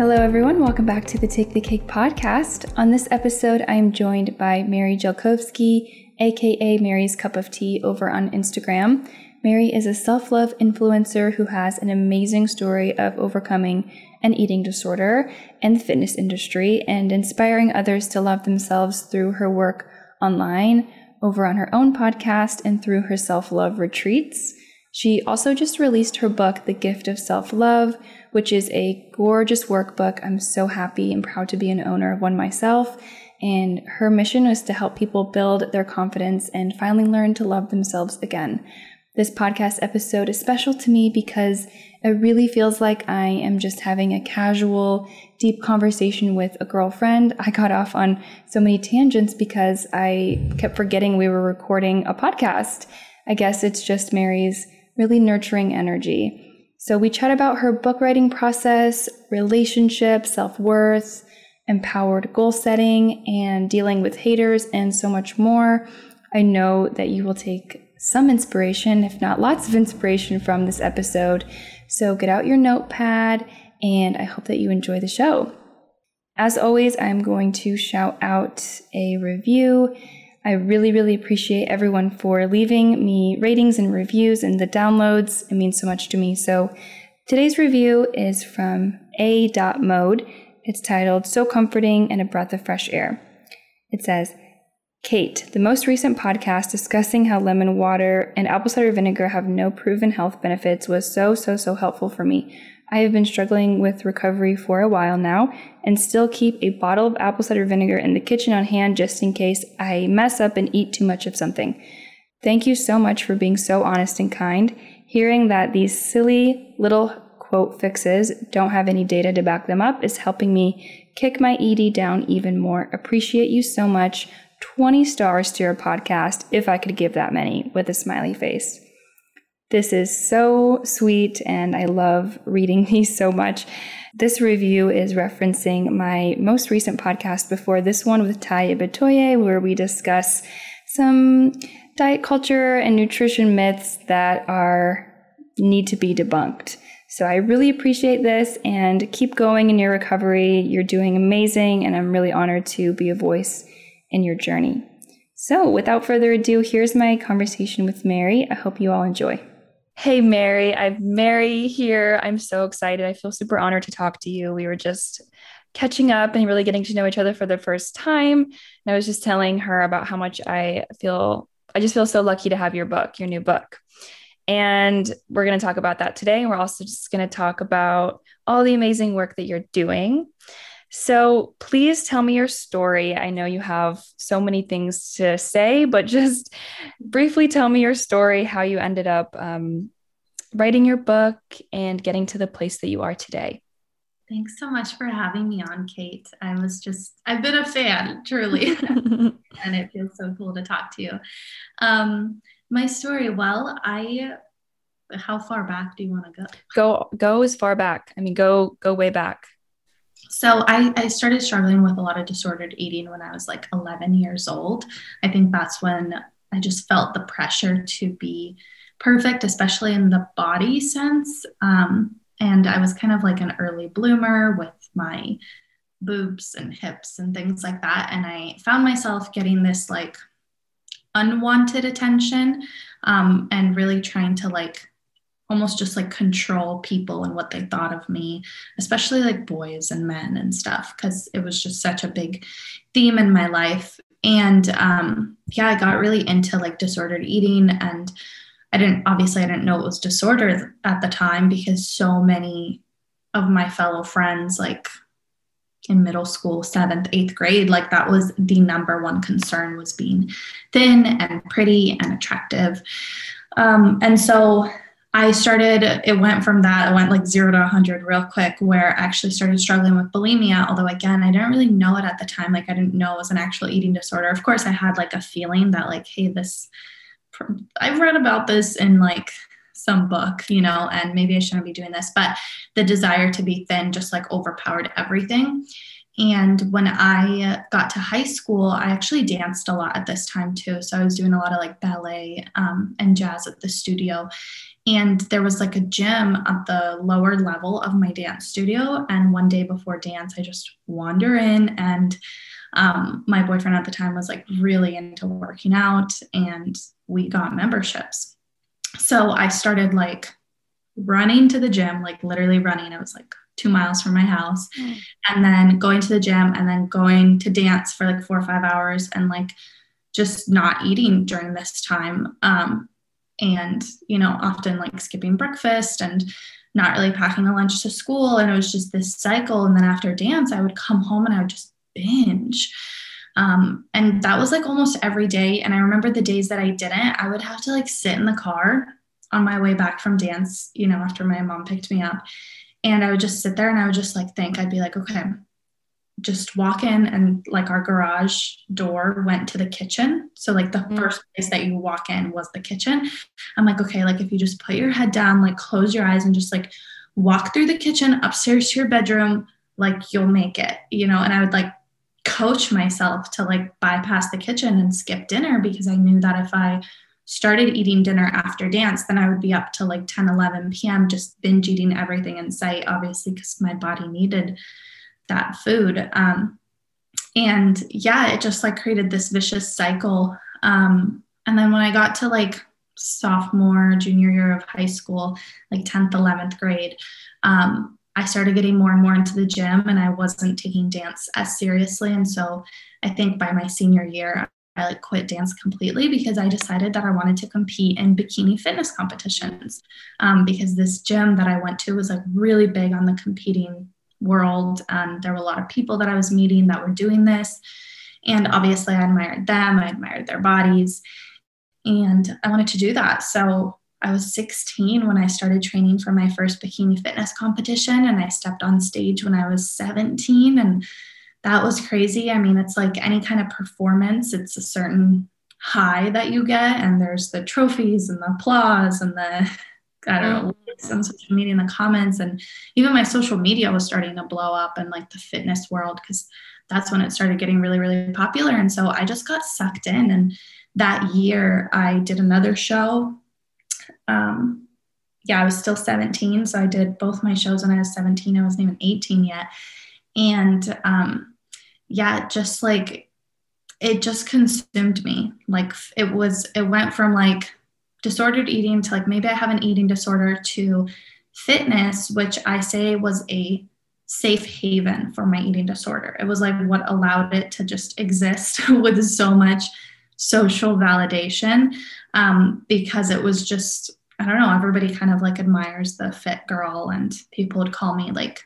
Hello, everyone. Welcome back to the Take the Cake podcast. On this episode, I am joined by Mary Jelkovsky, aka Mary's Cup of Tea, over on Instagram. Mary is a self love influencer who has an amazing story of overcoming an eating disorder and the fitness industry and inspiring others to love themselves through her work online, over on her own podcast, and through her self love retreats. She also just released her book, The Gift of Self Love, which is a gorgeous workbook. I'm so happy and proud to be an owner of one myself. And her mission was to help people build their confidence and finally learn to love themselves again. This podcast episode is special to me because it really feels like I am just having a casual, deep conversation with a girlfriend. I got off on so many tangents because I kept forgetting we were recording a podcast. I guess it's just Mary's really nurturing energy. So we chat about her book writing process, relationships, self worth, empowered goal setting, and dealing with haters, and so much more. I know that you will take some inspiration, if not lots of inspiration, from this episode. So get out your notepad, and I hope that you enjoy the show. As always, I'm going to shout out a review I really, really appreciate everyone for leaving me ratings and reviews and the downloads. It means so much to me. So today's review is from A. Mode. It's titled So Comforting and a Breath of Fresh Air. It says, Kate, the most recent podcast discussing how lemon water and apple cider vinegar have no proven health benefits was so, so, so helpful for me. I have been struggling with recovery for a while now and still keep a bottle of apple cider vinegar in the kitchen on hand just in case I mess up and eat too much of something. Thank you so much for being so honest and kind. Hearing that these silly little quote fixes don't have any data to back them up is helping me kick my ED down even more. Appreciate you so much. 20 stars to your podcast if I could give that many with a smiley face. This is so sweet, and I love reading these so much. This review is referencing my most recent podcast before this one with Taya Batoye, where we discuss some diet culture and nutrition myths that are need to be debunked. So I really appreciate this and keep going in your recovery. You're doing amazing, and I'm really honored to be a voice in your journey. So, without further ado, here's my conversation with Mary. I hope you all enjoy. Hey, Mary. I'm Mary here. I'm so excited. I feel super honored to talk to you. We were just catching up and really getting to know each other for the first time. And I was just telling her about how much I feel, I just feel so lucky to have your book, your new book. And we're going to talk about that today. And we're also just going to talk about all the amazing work that you're doing. So please tell me your story. I know you have so many things to say, but just briefly tell me your story, how you ended up um, writing your book and getting to the place that you are today. Thanks so much for having me on, Kate. I was just, I've been a fan, truly. and it feels so cool to talk to you. Um, my story, well, I, how far back do you want to go? Go, go as far back. I mean, go, go way back. So I, I started struggling with a lot of disordered eating when I was like 11 years old. I think that's when I just felt the pressure to be perfect, especially in the body sense. Um, and I was kind of like an early bloomer with my boobs and hips and things like that. And I found myself getting this like unwanted attention um, and really trying to like almost just like control people and what they thought of me, especially like boys and men and stuff, because it was just such a big theme in my life. And um, yeah, I got really into like disordered eating. And I didn't, obviously, I didn't know it was disorder at the time because so many of my fellow friends, like in middle school, seventh, eighth grade, like that was the number one concern was being thin and pretty and attractive. Um, and so I started, it went from that, it went like zero to 100 real quick, where I actually started struggling with bulimia. Although, again, I didn't really know it at the time. Like, I didn't know it was an actual eating disorder. Of course, I had like a feeling that, like, hey, this, I've read about this in like some book, you know, and maybe I shouldn't be doing this. But the desire to be thin just like overpowered everything. And when I got to high school, I actually danced a lot at this time too. So I was doing a lot of like ballet um, and jazz at the studio. And there was like a gym at the lower level of my dance studio. And one day before dance, I just wander in and um, my boyfriend at the time was like really into working out and we got memberships. So I started like running to the gym, like literally running. It was like two miles from my house, mm. and then going to the gym and then going to dance for like four or five hours and like just not eating during this time. Um, and, you know, often like skipping breakfast and not really packing a lunch to school. And it was just this cycle. And then after dance, I would come home and I would just binge. Um, and that was like almost every day. And I remember the days that I didn't, I would have to like sit in the car on my way back from dance, you know, after my mom picked me up. And I would just sit there and I would just like think, I'd be like, okay, just walk in and like our garage door went to the kitchen. So like the mm-hmm. first place that you walk in was the kitchen. I'm like, okay, like if you just put your head down, like close your eyes and just like walk through the kitchen upstairs to your bedroom, like you'll make it, you know? And I would like coach myself to like bypass the kitchen and skip dinner because I knew that if I started eating dinner after dance, then I would be up to like 10, 11 p.m. just binge eating everything in sight, obviously, because my body needed that food. Um, and yeah, it just like created this vicious cycle. Um, and then when I got to like sophomore, junior year of high school, like 10th, 11th grade, um, I started getting more and more into the gym and I wasn't taking dance as seriously. And so I think by my senior year, I like quit dance completely because I decided that I wanted to compete in bikini fitness competitions. Um, because this gym that I went to was like really big on the competing world. And there were a lot of people that I was meeting that were doing this. And obviously, I admired them, I admired their bodies, and I wanted to do that. So I was 16 when I started training for my first bikini fitness competition, and I stepped on stage when I was 17. And that was crazy. I mean, it's like any kind of performance, it's a certain high that you get, and there's the trophies and the applause and the I don't know, on social media in the comments. And even my social media was starting to blow up in like the fitness world because that's when it started getting really, really popular. And so I just got sucked in. And that year I did another show um, yeah, I was still 17. So I did both my shows when I was 17. I wasn't even 18 yet. And um, yeah, just like it just consumed me. Like it was, it went from like disordered eating to like maybe I have an eating disorder to fitness, which I say was a safe haven for my eating disorder. It was like what allowed it to just exist with so much social validation um, because it was just I don't know everybody kind of like admires the fit girl and people would call me like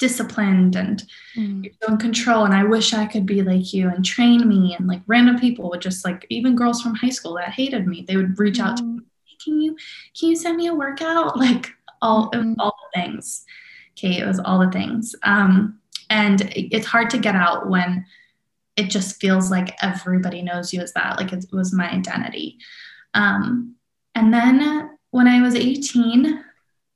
disciplined and mm. you're so in control and I wish I could be like you and train me and like random people would just like even girls from high school that hated me they would reach mm. out to me can you can you send me a workout like all mm. all the things okay it was all the things um and it's hard to get out when it just feels like everybody knows you as that like it was my identity um, and then when I was 18,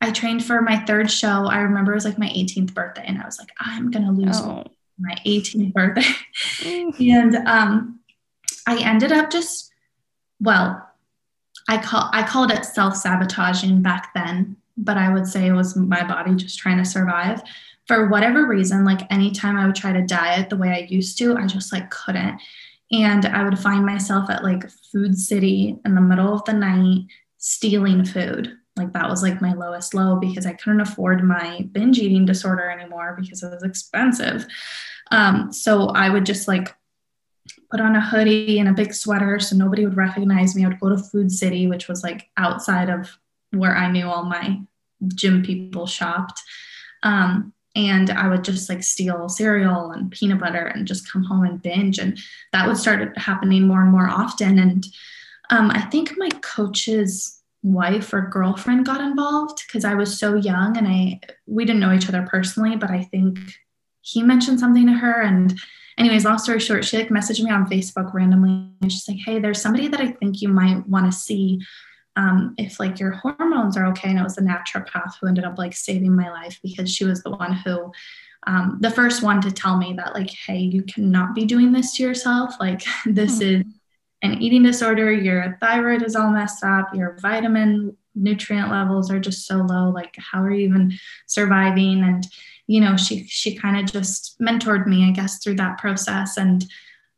I trained for my third show. I remember it was like my 18th birthday, and I was like, I'm gonna lose oh. my 18th birthday. and um, I ended up just, well, I call I called it self-sabotaging back then, but I would say it was my body just trying to survive. For whatever reason, like anytime I would try to diet the way I used to, I just like couldn't. And I would find myself at like Food City in the middle of the night stealing food. Like that was like my lowest low because I couldn't afford my binge eating disorder anymore because it was expensive. Um, so I would just like put on a hoodie and a big sweater so nobody would recognize me. I would go to Food City, which was like outside of where I knew all my gym people shopped. Um, and I would just like steal cereal and peanut butter and just come home and binge. And that would start happening more and more often. And um, I think my coaches wife or girlfriend got involved because I was so young and I we didn't know each other personally, but I think he mentioned something to her and anyways, long story short, she like messaged me on Facebook randomly and she's like, Hey, there's somebody that I think you might want to see um, if like your hormones are okay. And it was the naturopath who ended up like saving my life because she was the one who um, the first one to tell me that like, hey, you cannot be doing this to yourself. Like this mm-hmm. is an eating disorder. Your thyroid is all messed up. Your vitamin nutrient levels are just so low. Like how are you even surviving? And you know, she she kind of just mentored me, I guess, through that process. And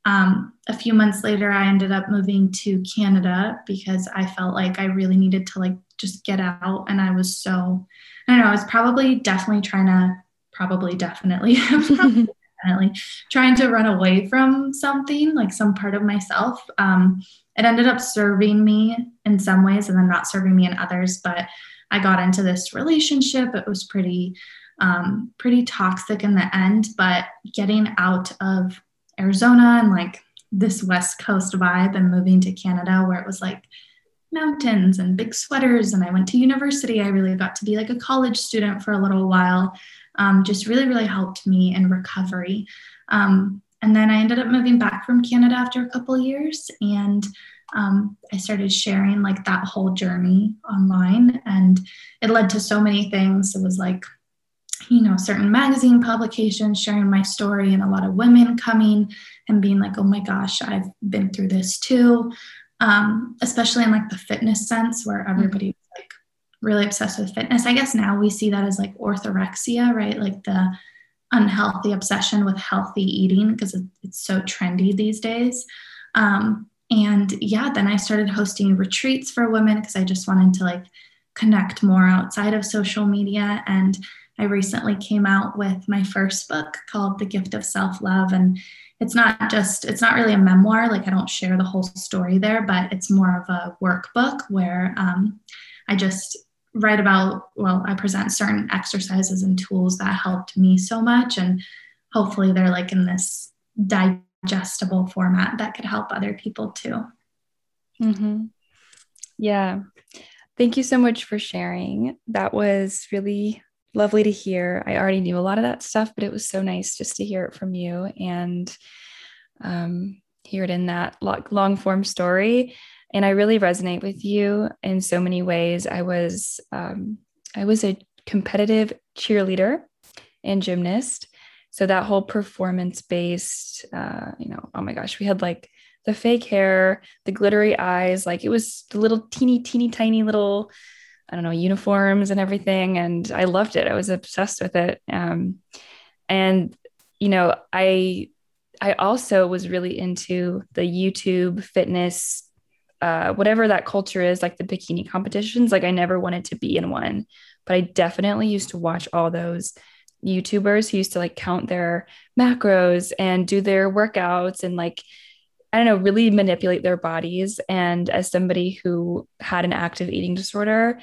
um, a few months later, I ended up moving to Canada because I felt like I really needed to like just get out. And I was so, I don't know, I was probably definitely trying to, probably definitely, definitely trying to run away from something, like some part of myself. Um, it ended up serving me in some ways and then not serving me in others. But I got into this relationship. It was pretty, um, pretty toxic in the end. But getting out of Arizona and like this West Coast vibe and moving to Canada where it was like mountains and big sweaters. And I went to university. I really got to be like a college student for a little while. Um, just really, really helped me in recovery. Um, and then I ended up moving back from Canada after a couple years. And um, I started sharing like that whole journey online. And it led to so many things. It was like you know certain magazine publications sharing my story and a lot of women coming and being like oh my gosh i've been through this too um, especially in like the fitness sense where mm-hmm. Really obsessed with fitness i guess now we see that as like orthorexia right like the unhealthy obsession with healthy eating because it's so trendy these days um, and yeah then i started hosting retreats for women because i just wanted to like connect more outside of social media and I recently came out with my first book called The Gift of Self Love. And it's not just, it's not really a memoir. Like I don't share the whole story there, but it's more of a workbook where um, I just write about, well, I present certain exercises and tools that helped me so much. And hopefully they're like in this digestible format that could help other people too. Mm-hmm. Yeah. Thank you so much for sharing. That was really lovely to hear. I already knew a lot of that stuff, but it was so nice just to hear it from you and um, hear it in that long form story. And I really resonate with you in so many ways. I was um, I was a competitive cheerleader and gymnast, so that whole performance based, uh, you know, oh my gosh, we had like the fake hair, the glittery eyes, like it was the little teeny, teeny, tiny little I don't know, uniforms and everything. And I loved it. I was obsessed with it. Um, and, you know, I, I also was really into the YouTube fitness, uh, whatever that culture is, like the bikini competitions. Like I never wanted to be in one, but I definitely used to watch all those YouTubers who used to like count their macros and do their workouts and like I don't know, really manipulate their bodies. And as somebody who had an active eating disorder,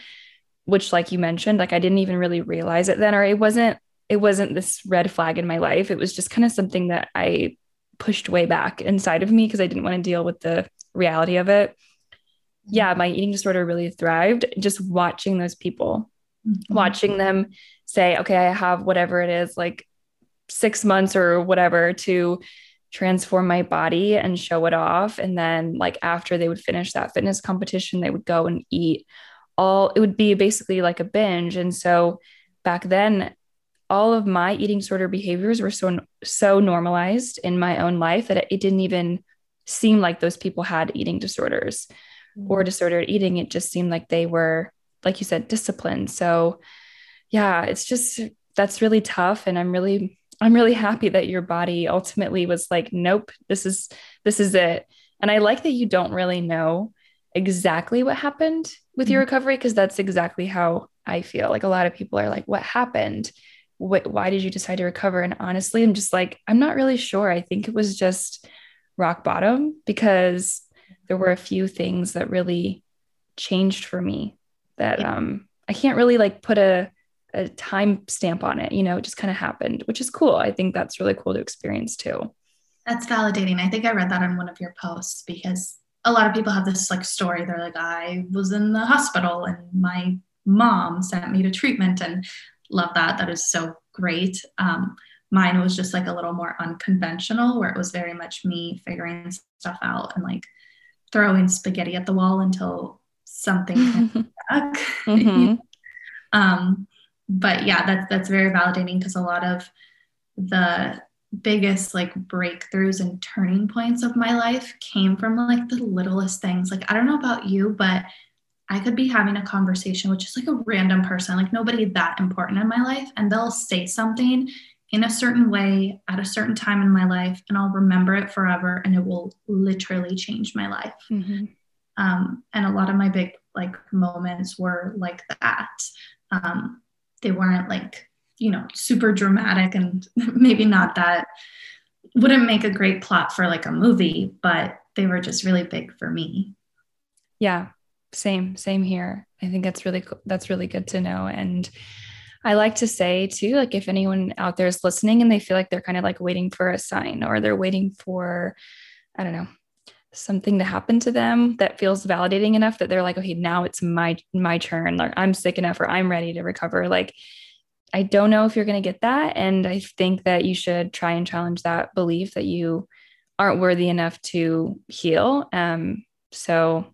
which like you mentioned, like I didn't even really realize it then, or it wasn't, it wasn't this red flag in my life. It was just kind of something that I pushed way back inside of me because I didn't want to deal with the reality of it. Yeah, my eating disorder really thrived just watching those people, mm-hmm. watching them say, okay, I have whatever it is, like six months or whatever to transform my body and show it off. And then, like, after they would finish that fitness competition, they would go and eat all, it would be basically like a binge. And so back then, all of my eating disorder behaviors were so so normalized in my own life that it didn't even seem like those people had eating disorders mm-hmm. or disordered eating it just seemed like they were like you said disciplined so yeah it's just that's really tough and i'm really I'm really happy that your body ultimately was like, nope, this is this is it. And I like that you don't really know exactly what happened with your mm-hmm. recovery because that's exactly how I feel. Like a lot of people are like, what happened? What, why did you decide to recover? And honestly, I'm just like, I'm not really sure. I think it was just rock bottom because there were a few things that really changed for me that um I can't really like put a a time stamp on it. You know, it just kind of happened, which is cool. I think that's really cool to experience too. That's validating. I think I read that on one of your posts because a lot of people have this like story. They're like, I was in the hospital and my mom sent me to treatment and love that. That is so great. Um, mine was just like a little more unconventional where it was very much me figuring stuff out and like throwing spaghetti at the wall until something back. Mm-hmm. um, but yeah, that's that's very validating because a lot of the biggest like breakthroughs and turning points of my life came from like the littlest things. Like I don't know about you, but I could be having a conversation with just like a random person, like nobody that important in my life, and they'll say something in a certain way at a certain time in my life, and I'll remember it forever, and it will literally change my life. Mm-hmm. Um, and a lot of my big like moments were like that. Um, they weren't like you know super dramatic and maybe not that wouldn't make a great plot for like a movie, but they were just really big for me. Yeah, same, same here. I think that's really that's really good to know. And I like to say too, like if anyone out there is listening and they feel like they're kind of like waiting for a sign or they're waiting for, I don't know, something to happen to them that feels validating enough that they're like, okay, now it's my my turn. Like I'm sick enough or I'm ready to recover. Like I don't know if you're gonna get that. And I think that you should try and challenge that belief that you aren't worthy enough to heal. Um, so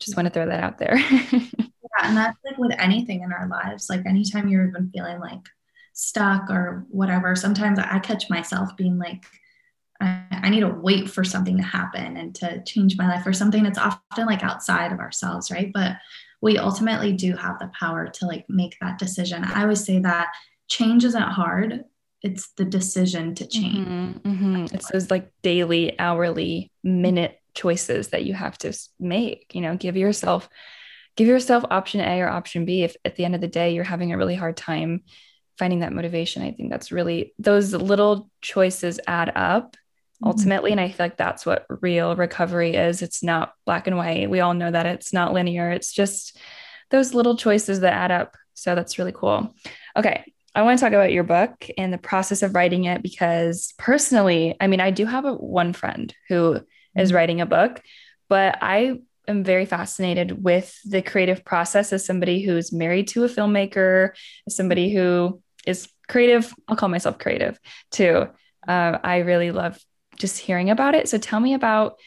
just want to throw that out there. yeah, and that's like with anything in our lives. Like anytime you're even feeling like stuck or whatever, sometimes I catch myself being like, I, I need to wait for something to happen and to change my life or something that's often like outside of ourselves, right? But we ultimately do have the power to like make that decision. I always say that change isn't hard. It's the decision to change. Mm-hmm, mm-hmm. It's those like daily, hourly, minute choices that you have to make you know give yourself give yourself option a or option b if at the end of the day you're having a really hard time finding that motivation i think that's really those little choices add up mm-hmm. ultimately and i feel like that's what real recovery is it's not black and white we all know that it's not linear it's just those little choices that add up so that's really cool okay I want to talk about your book and the process of writing it because personally, I mean, I do have a one friend who is mm-hmm. writing a book. But I am very fascinated with the creative process as somebody who's married to a filmmaker, as somebody who is creative. I'll call myself creative too. Uh, I really love just hearing about it. So tell me about,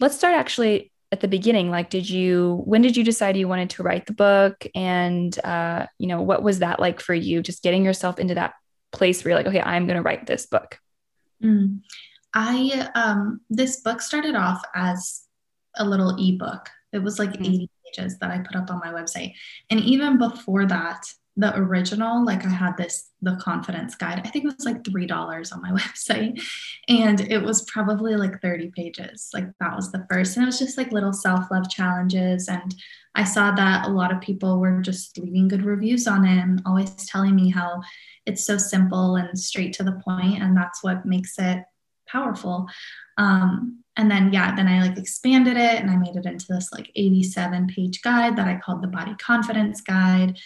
let's start actually at the beginning. Like, did you, when did you decide you wanted to write the book? And, uh, you know, what was that like for you? Just getting yourself into that place where you're like, okay, I'm going to write this book. Mm. I um this book started off as a little ebook. It was like mm-hmm. 80 pages that I put up on my website. And even before that, the original, like I had this the confidence guide. I think it was like three dollars on my website. And it was probably like 30 pages. Like that was the first. And it was just like little self-love challenges. And I saw that a lot of people were just leaving good reviews on it and always telling me how it's so simple and straight to the point, And that's what makes it powerful. Um, and then yeah, then I like expanded it and I made it into this like 87 page guide that I called the body confidence guide.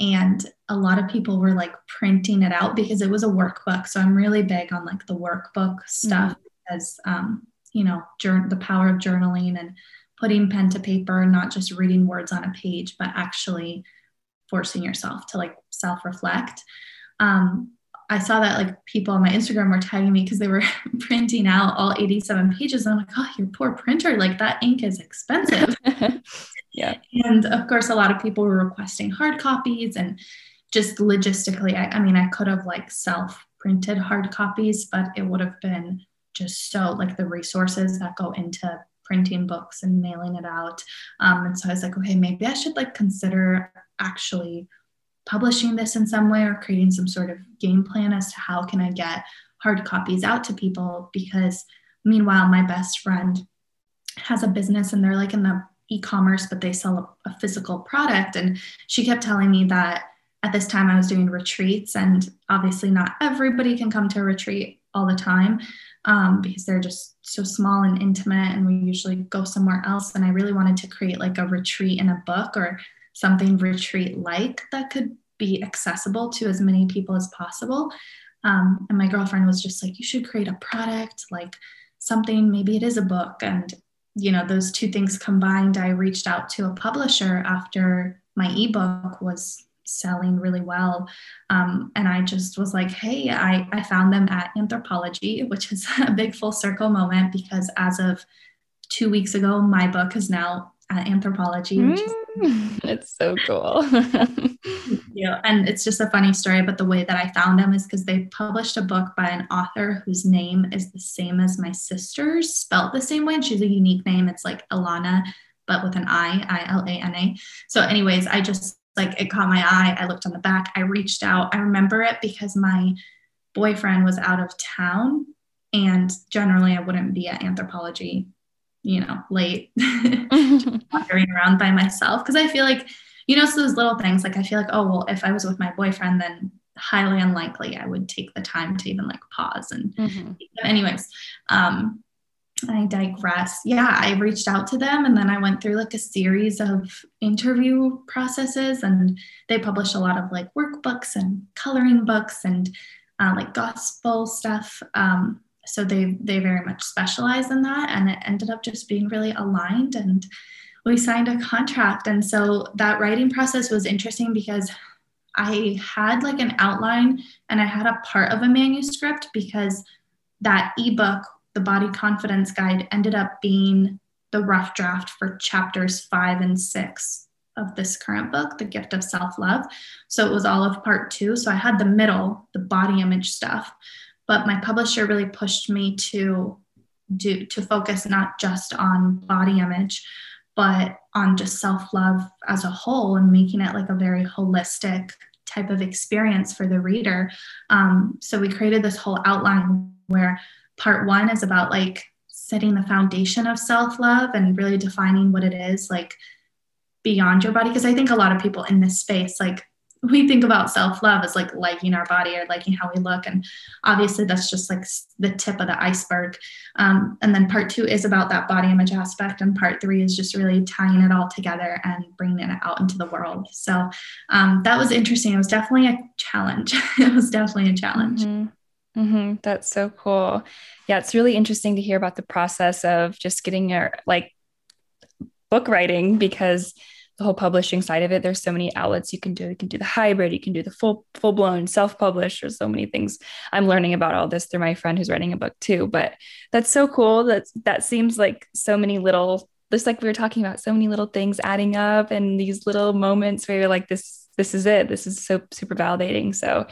And a lot of people were like printing it out because it was a workbook. So I'm really big on like the workbook stuff mm-hmm. because um, you know, the power of journaling and putting pen to paper, not just reading words on a page, but actually forcing yourself to like self-reflect. Um, I saw that like people on my Instagram were tagging me because they were printing out all 87 pages. I'm like, oh, your poor printer, like that ink is expensive. yeah. And of course, a lot of people were requesting hard copies and just logistically, I, I mean, I could have like self printed hard copies, but it would have been just so like the resources that go into printing books and mailing it out. Um, and so I was like, okay, maybe I should like consider actually publishing this in some way or creating some sort of game plan as to how can I get hard copies out to people? Because meanwhile my best friend has a business and they're like in the e-commerce but they sell a, a physical product. And she kept telling me that at this time I was doing retreats and obviously not everybody can come to a retreat all the time um, because they're just so small and intimate and we usually go somewhere else. And I really wanted to create like a retreat in a book or something retreat like that could be accessible to as many people as possible. Um, and my girlfriend was just like, you should create a product, like something, maybe it is a book. And you know, those two things combined, I reached out to a publisher after my ebook was selling really well. Um, and I just was like, hey, I, I found them at Anthropologie, which is a big full circle moment because as of two weeks ago, my book is now at Anthropologie. Mm, is- it's so cool. yeah, and it's just a funny story. But the way that I found them is because they published a book by an author whose name is the same as my sister's, spelled the same way. And she's a unique name. It's like Ilana, but with an I, I L A N A. So, anyways, I just like it caught my eye. I looked on the back. I reached out. I remember it because my boyfriend was out of town, and generally I wouldn't be at Anthropologie you know, late, wandering around by myself. Cause I feel like, you know, so those little things, like I feel like, oh, well, if I was with my boyfriend, then highly unlikely I would take the time to even like pause. And, mm-hmm. anyways, um, I digress. Yeah, I reached out to them and then I went through like a series of interview processes and they publish a lot of like workbooks and coloring books and uh, like gospel stuff. Um, so they they very much specialize in that and it ended up just being really aligned and we signed a contract. And so that writing process was interesting because i had like an outline and i had a part of a manuscript because that ebook the body confidence guide ended up being the rough draft for chapters five and six of this current book the gift of self-love. So it was all of part two. So i had the middle the body image stuff but my publisher really pushed me to do to focus not just on body image but on just self-love as a whole and making it like a very holistic type of experience for the reader. Um, so we created this whole outline where part one is about like setting the foundation of self-love and really defining what it is like beyond your body. Because i think a lot of people in this space like we think about self-love as like liking our body or liking how we look and obviously that's just like the tip of the iceberg. Um, and then part two is about that body image aspect and part three is just really tying it all together and bringing it out into the world. So um, that was interesting. It was definitely a challenge. It was definitely a challenge. Mm-hmm. Mm-hmm. that's so cool. Yeah it's really interesting to hear about the process of just getting your like book writing because the whole publishing side of it. There's so many outlets you can do. You can do the hybrid you can do the full full blown self published there's so many things. I'm learning about all this through my friend who's writing a book too but that's so cool that that seems like so many little just like we were talking about so many little things adding up and these little moments where you're like this this is it. This is so super validating. So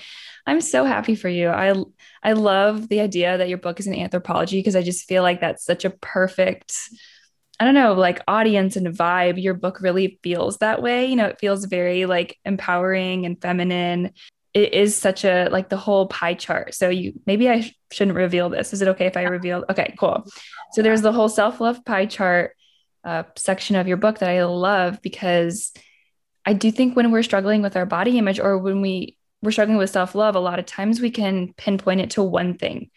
i'm so happy for you. I i love the idea that your book is an Anthropologie because i just feel like that's such a perfect I don't know, like audience and vibe, your book really feels that way. You know, it feels very like empowering and feminine. It is such a like the whole pie chart. So you maybe I sh- shouldn't reveal this. Is it okay if I reveal? Okay, cool. So there's the whole self-love pie chart uh, section of your book that I love because I do think when we're struggling with our body image or when we we're struggling with self-love, a lot of times we can pinpoint it to one thing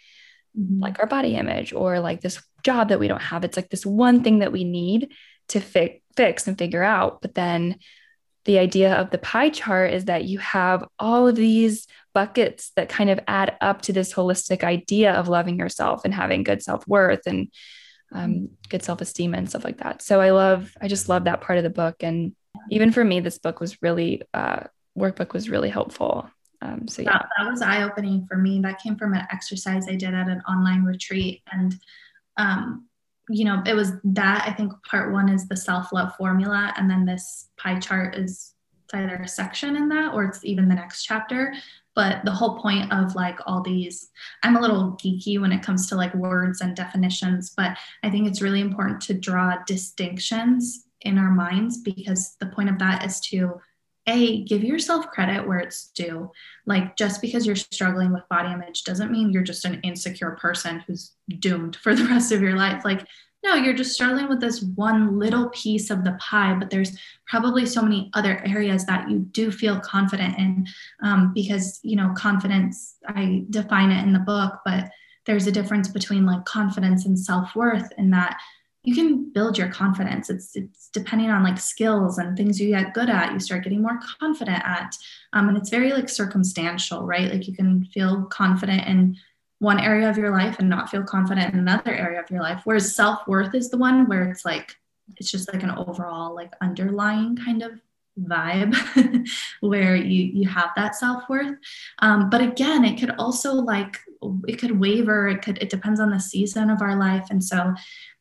mm-hmm. like our body image or like this job that we don't have. It's like this one thing that we need to fi- fix and figure out. But then the idea of the pie chart is that you have all of these buckets that kind of add up to this holistic idea of loving yourself and having good self worth and um, good self esteem and stuff like that. So I love, I just love that part of the book. And even for me, this book was really, uh, workbook was really helpful. Um, so yeah, that, that was eye opening for me. That came from an exercise I did at an online retreat, and um, you know, it was that I think part one is the self love formula, and then this pie chart is either a section in that or it's even the next chapter. But the whole point of like all these, I'm a little geeky when it comes to like words and definitions, but I think it's really important to draw distinctions in our minds because the point of that is to a give yourself credit where it's due. Like just because you're struggling with body image doesn't mean you're just an insecure person who's doomed for the rest of your life. Like no you're just struggling with this one little piece of the pie but there's probably so many other areas that you do feel confident in um, because you know confidence i define it in the book but there's a difference between like confidence and self-worth and that you can build your confidence. It's it's depending on like skills and things you get good at, you start getting more confident at. Um, and it's very like circumstantial, right? Like you can feel confident in one area of your life and not feel confident in another area of your life. Whereas self worth is the one where it's like, it's just like an overall, like underlying kind of vibe where you you have that self-worth um, but again it could also like it could waver it could it depends on the season of our life and so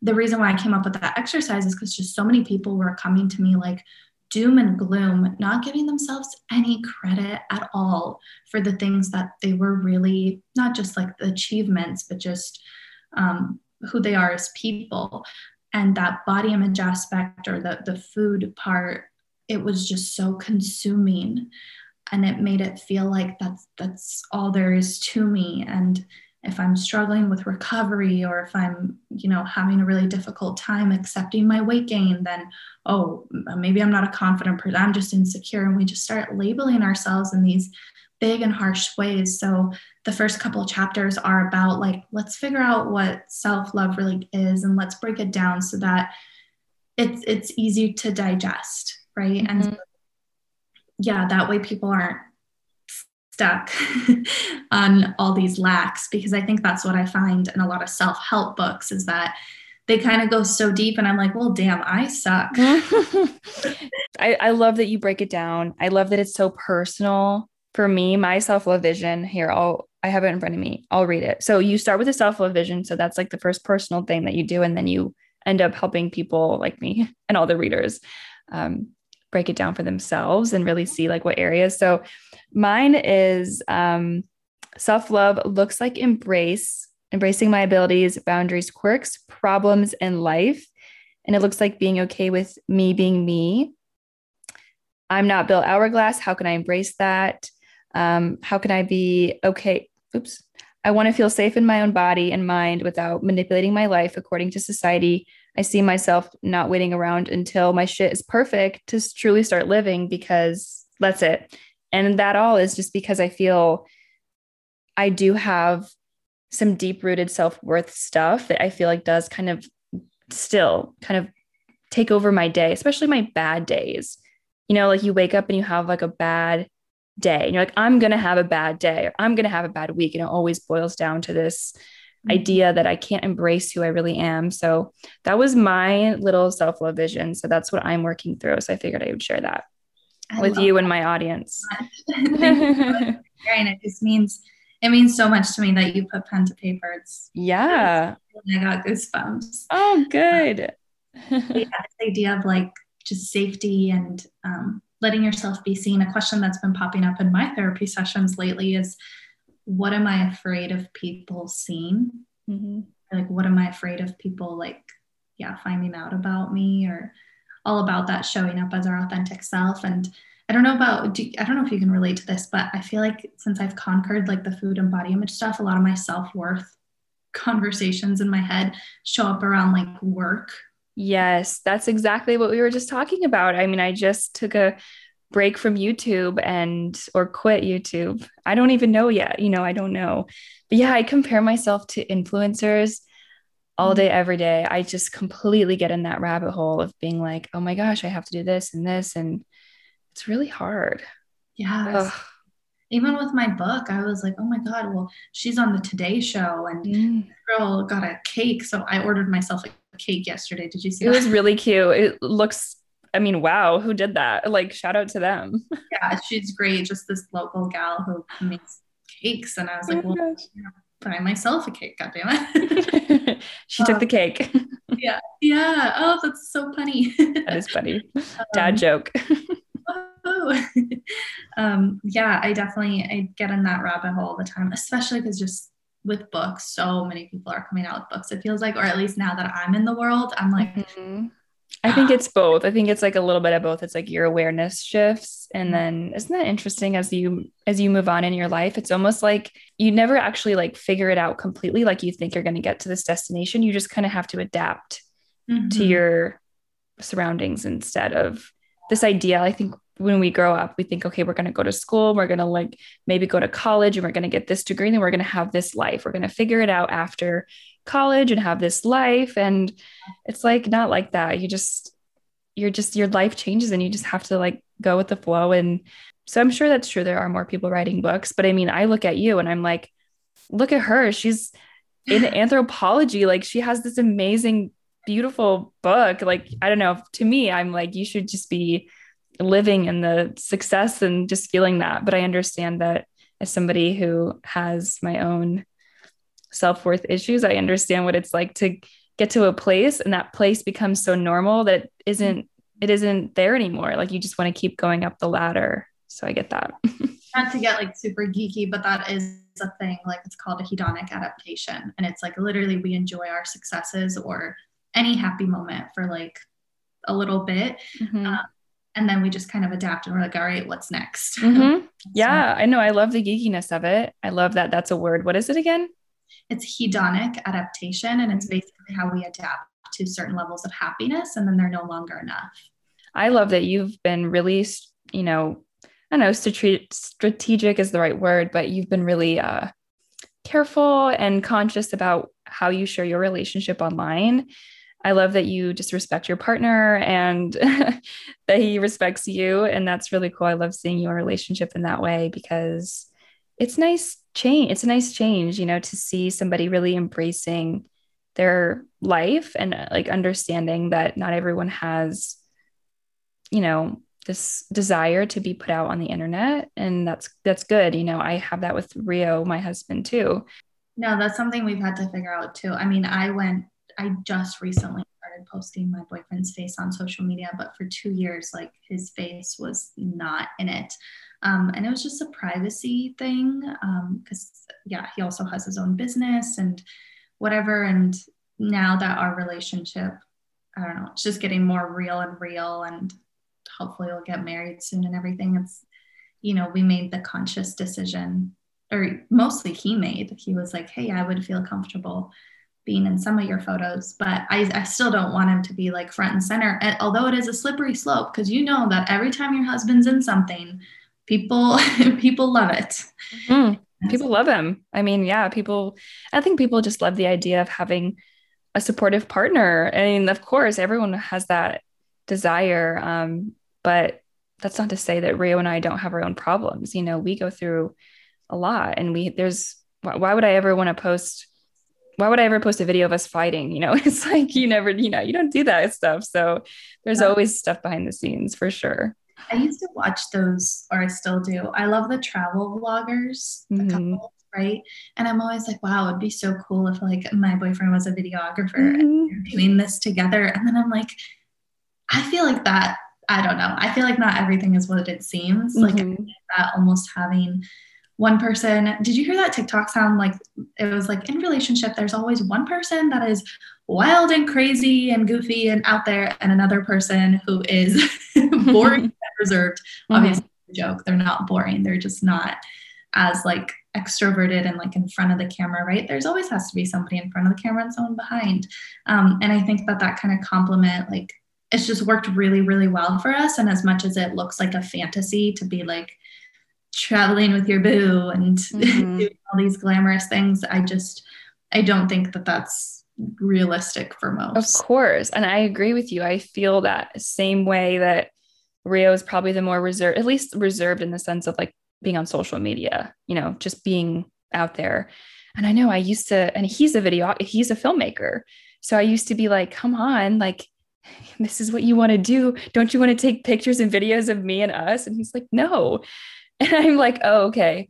the reason why i came up with that exercise is because just so many people were coming to me like doom and gloom, not giving themselves any credit at all for the things that they were really not just like the achievements, but just um, who they are as people. And that body image aspect or the, the food part, it was just so consuming. And it made it feel like that's that's all there is to me. And if I'm struggling with recovery or if I'm, you know, having a really difficult time accepting my weight gain, then, oh, maybe I'm not a confident person. I'm just insecure. And we just start labeling ourselves in these big and harsh ways. So the first couple chapters are about like, let's figure out what self-love really is and let's break it down so that it's it's easy to digest, right? Mm-hmm. And yeah, that way people aren't stuck on all these lacks because I think that's what I find in a lot of self help books is that they kind of go so deep and I'm like, well, damn, I suck. I, I love that you break it down. I love that it's so personal. For me, my self love vision here, I'll I have it in front of me. I'll read it. So you start with a self love vision. So that's like the first personal thing that you do. And then you end up helping people like me and all the readers um, break it down for themselves and really see like what areas. So mine is um, self love looks like embrace, embracing my abilities, boundaries, quirks, problems in life. And it looks like being okay with me being me. I'm not Bill Hourglass. How can I embrace that? Um, how can I be okay? Oops. I want to feel safe in my own body and mind without manipulating my life according to society, I see myself not waiting around until my shit is perfect to truly start living because that's it. And that all is just because I feel I do have some deep rooted self worth stuff that I feel like does kind of still kind of take over my day, especially my bad days. You know, like you wake up and you have like a bad day and you're like, I'm going to have a bad day or I'm going to have a bad week. And it always boils down to this. Idea that I can't embrace who I really am. So that was my little self love vision. So that's what I'm working through. So I figured I would share that I with you that. and my audience. and it just means it means so much to me that you put pen to paper. It's yeah. I got goosebumps. Oh, good. yeah, this idea of like just safety and um, letting yourself be seen. A question that's been popping up in my therapy sessions lately is what am I afraid of people seeing? Mm-hmm. Like, what am I afraid of people like, yeah, finding out about me or all about that showing up as our authentic self. And I don't know about, do, I don't know if you can relate to this, but I feel like since I've conquered like the food and body image stuff, a lot of my self worth conversations in my head show up around like work. Yes, that's exactly what we were just talking about. I mean, I just took a break from YouTube and or quit YouTube. I don't even know yet. You know, I don't know. But yeah, I compare myself to influencers all mm-hmm. day, every day. I just completely get in that rabbit hole of being like, oh my gosh, I have to do this and this. And it's really hard. Yeah. Even with my book, I was like, oh my God, well, she's on the Today Show and mm. girl got a cake. So I ordered myself a cake yesterday. Did you see it? That? was really cute. It looks I mean, wow, who did that? Like, shout out to them. Yeah, she's great. Just this local gal who makes cakes. And I was like, oh well, buy myself a cake, God damn it. she um, took the cake. yeah. Yeah. Oh, that's so funny. that is funny. Dad um, joke. oh. um, yeah, I definitely I get in that rabbit hole all the time, especially because just with books, so many people are coming out with books. It feels like, or at least now that I'm in the world, I'm like, mm-hmm I think it's both. I think it's like a little bit of both. It's like your awareness shifts and then isn't that interesting as you as you move on in your life? It's almost like you never actually like figure it out completely like you think you're going to get to this destination. You just kind of have to adapt mm-hmm. to your surroundings instead of this idea. I think when we grow up, we think, okay, we're going to go to school, we're going to like maybe go to college and we're going to get this degree and then we're going to have this life. We're going to figure it out after college and have this life and it's like not like that you just you're just your life changes and you just have to like go with the flow and so i'm sure that's true there are more people writing books but i mean i look at you and i'm like look at her. She's in Anthropologie. Like she has this amazing, beautiful book. Like, I don't know. To me, I'm like, you should just be living in the success and just feeling that. But I understand that as somebody who has my own self worth issues, I understand what it's like to get to a place and that place becomes so normal that it isn't it isn't there anymore. Like you just want to keep going up the ladder. So I get that. Not to get like super geeky, but that is a thing. Like it's called a hedonic adaptation. And it's like literally we enjoy our successes or any happy moment for like a little bit. Mm-hmm. Um, and then we just kind of adapt and we're like, all right, what's next? Mm-hmm. Yeah, I know. I love the geekiness of it. I love that. That's a word. What is it again? It's hedonic adaptation. And it's mm-hmm. basically how we adapt to certain levels of happiness and then they're no longer enough. I love that you've been really, you know, I don't know, strategic is the right word, but you've been really uh, careful and conscious about how you share your relationship online. I love that you just respect your partner and that he respects you. And that's really cool. I love seeing your relationship in that way because it's nice change. It's a nice change, you know, to see somebody really embracing their life and uh, like understanding that not everyone has you know this desire to be put out on the internet and that's that's good you know i have that with rio my husband too no that's something we've had to figure out too i mean i went i just recently started posting my boyfriend's face on social media but for two years like his face was not in it um, and it was just a privacy thing because um, yeah he also has his own business and whatever and now that our relationship i don't know it's just getting more real and real and hopefully we'll get married soon and everything. It's, you know, we made the conscious decision, or mostly he made. He was like, hey, I would feel comfortable being in some of your photos, but I, I still don't want him to be like front and center. And although it is a slippery slope, because you know that every time your husband's in something, people people love it. Mm-hmm. People love him. I mean, yeah, people. I think people just love the idea of having a supportive partner. I mean, of course, everyone has that desire. Um, but that's not to say that Rio and I don't have our own problems. You know, we go through a lot and we, there's, why would I ever want to post? Why would I ever post a video of us fighting? You know, it's like you never, you know, you don't do that stuff. So there's yeah. always stuff behind the scenes for sure. I used to watch those, or I still do. I love the travel vloggers, mm-hmm. couples, right? And I'm always like, wow, it'd be so cool if like my boyfriend was a videographer mm-hmm. and doing this together. And then I'm like, I feel like that I don't know. I feel like not everything is what it seems. Mm-hmm. Like that almost having one person. Did you hear that TikTok sound like it was like in relationship, there's always one person that is wild and crazy and goofy and out there, and another person who is boring reserved. Mm-hmm. Obviously, joke. They're not boring. They're just not as like extroverted and like in front of the camera, right? There's always has to be somebody in front of the camera and someone behind. Um, and I think that that kind of compliment like it's just worked really, really well for us. And as much as it looks like a fantasy to be like traveling with your boo and mm-hmm. doing all these glamorous things, I just, I don't think that that's realistic for most. Of course. And I agree with you. I feel that same way that Rio is probably the more reserved, at least reserved in the sense of like being on social media, you know, just being out there. And I know I used to, and he's a video, he's a filmmaker. So I used to be like, come on, like this is what you want to do. Don't you want to take pictures and videos of me and us? And he's like, no. And I'm like, oh, okay.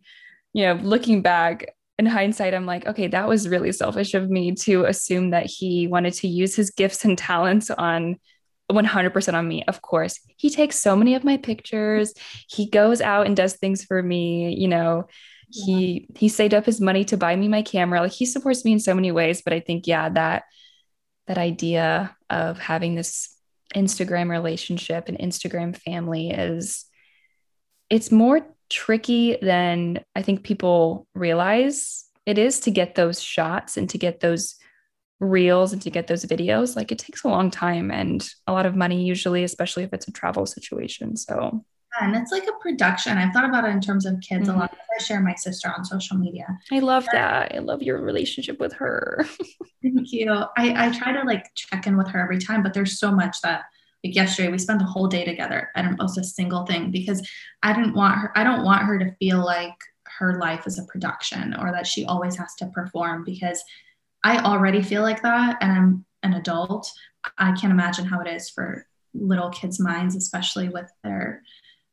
You know, looking back in hindsight, I'm like, okay, that was really selfish of me to assume that he wanted to use his gifts and talents on 100% on me. Of course, he takes so many of my pictures. He goes out and does things for me. You know, yeah. he he saved up his money to buy me my camera. Like he supports me in so many ways. But I think, yeah, that that idea of having this Instagram relationship and Instagram family is it's more tricky than I think people realize it is to get those shots and to get those reels and to get those videos. Like it takes a long time and a lot of money, usually, especially if it's a travel situation. So yeah, and it's like a production. I've thought about it in terms of kids mm-hmm. a lot. I share my sister on social media. I love that. I love your relationship with her. Thank you. I, I try to like check in with her every time, but there's so much that like yesterday we spent the whole day together. I didn't post a single thing because I didn't want her, I don't want her to feel like her life is a production or that she always has to perform because I already feel like that and I'm an adult. I can't imagine how it is for little kids' minds, especially with their,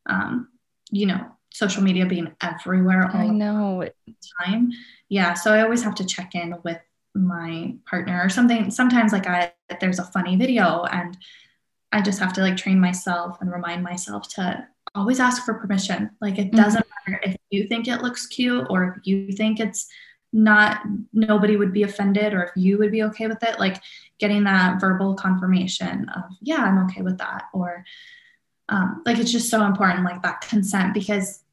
um, you know, social media being everywhere all I know. the time. Yeah. So I always have to check in with my partner or something. Sometimes like I there's a funny video and I just have to like train myself and remind myself to always ask for permission. Like it doesn't mm-hmm. matter if you think it looks cute or if you think it's not nobody would be offended or if you would be okay with it like getting that verbal confirmation of yeah i'm okay with that or um, like it's just so important like that consent because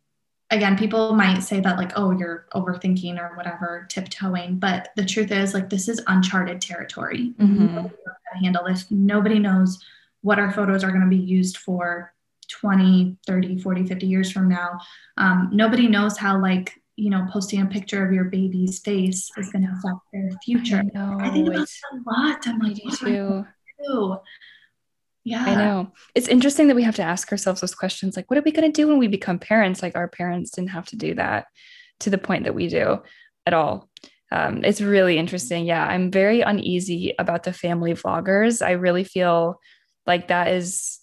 again people might say that like oh you're overthinking or whatever tiptoeing but the truth is like this is uncharted territory. Mm-hmm. handle this. Nobody knows what our photos are going to be used for 20 30 40 50 years from now. Um, nobody knows how like you know, posting a picture of your baby's face is going to affect their future. I, know, I think about it a lot. I'm like, what too. do? Yeah. I know. It's interesting that we have to ask ourselves those questions like, what are we going to do when we become parents? Like, our parents didn't have to do that to the point that we do at all. Um, it's really interesting. Yeah. I'm very uneasy about the family vloggers. I really feel like that is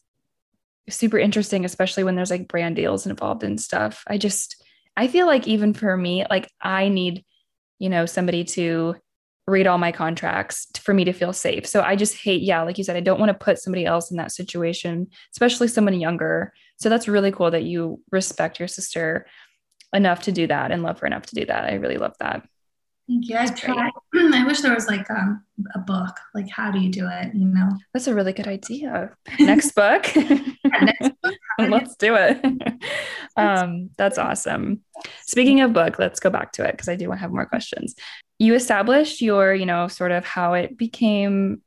super interesting, especially when there's like brand deals involved and stuff. I just, I feel like even for me, like I need, you know, somebody to read all my contracts for me to feel safe. So I just hate, yeah, like you said, I don't want to put somebody else in that situation, especially someone younger. So that's really cool that you respect your sister enough to do that and love her enough to do that. I really love that. Thank you. I try. I wish there was like um, a book. Like, how do you do it? You know, that's a really good idea. Next book. yeah, next book. let's do it. um, that's awesome. Speaking of book, let's go back to it because I do want to have more questions. You established your, you know, sort of how it became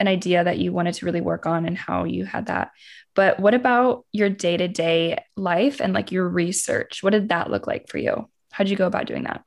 an idea that you wanted to really work on and how you had that. But what about your day to day life and like your research? What did that look like for you? How did you go about doing that?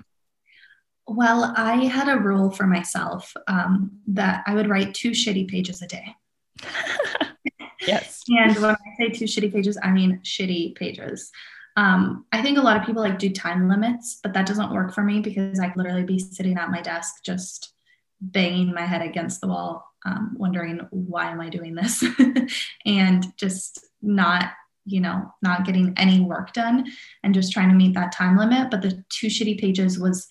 Well, I had a rule for myself um, that I would write two shitty pages a day. yes. and when I say two shitty pages, I mean shitty pages. Um, I think a lot of people like do time limits, but that doesn't work for me because I literally be sitting at my desk just banging my head against the wall, um, wondering why am I doing this, and just not you know not getting any work done and just trying to meet that time limit. But the two shitty pages was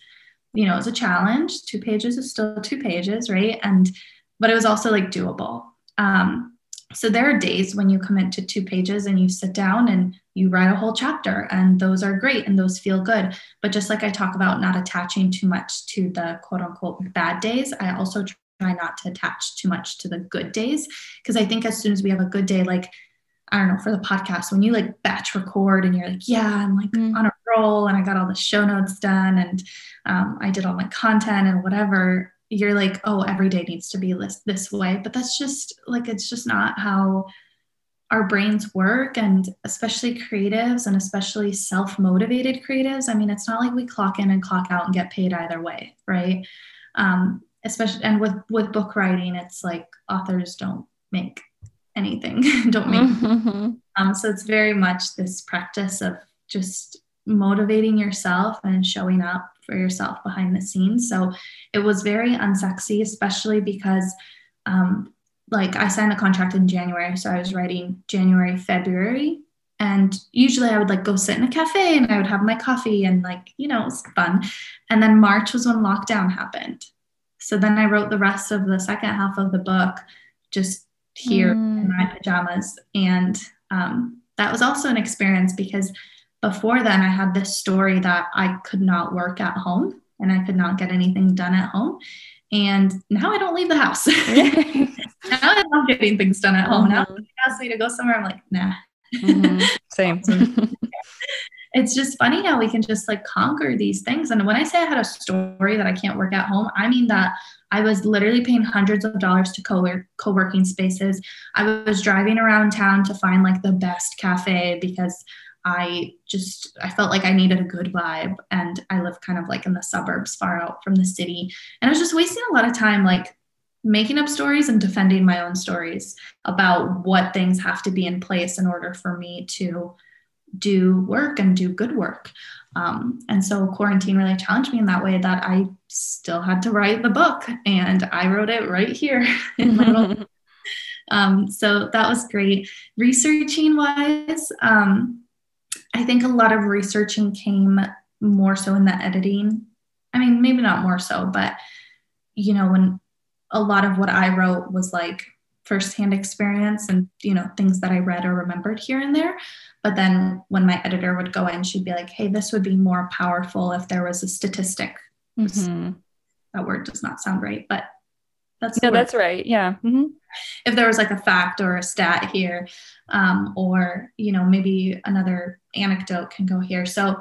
you know, it was a challenge. Two pages is still two pages, right? And but it was also like doable. Um, so there are days when you commit to two pages and you sit down and you write a whole chapter, and those are great and those feel good. But just like I talk about not attaching too much to the quote unquote bad days, I also try not to attach too much to the good days because I think as soon as we have a good day, like I don't know, for the podcast, when you like batch record and you're like, yeah, I'm like mm. on a roll and I got all the show notes done and um, I did all my content and whatever, you're like, oh, every day needs to be this, this way. But that's just like, it's just not how our brains work. And especially creatives and especially self motivated creatives. I mean, it's not like we clock in and clock out and get paid either way, right? Um, especially, and with, with book writing, it's like authors don't make anything don't make mm-hmm. um, so it's very much this practice of just motivating yourself and showing up for yourself behind the scenes. So it was very unsexy especially because um, like i signed the contract in january so i was writing january february and usually i would like go sit in a cafe and i would have my coffee and like you know it was fun. And then march was when lockdown happened. So then i wrote the rest of the second half of the book just here mm. in my pajamas. And um, that was also an experience because before then I had this story that I could not work at home and I could not get anything done at home. And now I don't leave the house. now I love getting things done at home. Mm-hmm. Now if ask me to go somewhere, I'm like, nah. Mm-hmm. Same. it's just funny how we can just like conquer these things. And when I say I had a story that I can't work at home, I mean that I was literally paying hundreds of dollars to co co-working spaces. I was driving around town to find like the best cafe because I just I felt like I needed a good vibe and I live kind of like in the suburbs far out from the city and I was just wasting a lot of time like making up stories and defending my own stories about what things have to be in place in order for me to do work and do good work. Um, and so quarantine really challenged me in that way that I still had to write the book and I wrote it right here in my little. um, so that was great. Researching wise, um, I think a lot of researching came more so in the editing. I mean, maybe not more so, but you know, when a lot of what I wrote was like firsthand experience and you know things that I read or remembered here and there. But then when my editor would go in, she'd be like, hey, this would be more powerful if there was a statistic. Mm-hmm. That word does not sound right, but that's yeah, that's right. Yeah. Mm-hmm. If there was like a fact or a stat here, um, or you know, maybe another anecdote can go here. So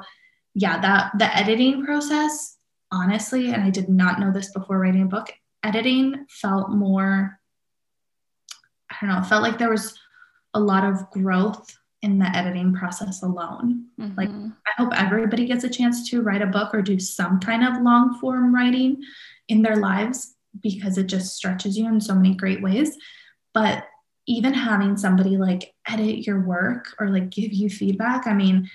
yeah, that the editing process, honestly, and I did not know this before writing a book, editing felt more, I don't know, it felt like there was a lot of growth in the editing process alone. Mm-hmm. Like, I hope everybody gets a chance to write a book or do some kind of long form writing in their lives because it just stretches you in so many great ways. But even having somebody like edit your work or like give you feedback, I mean,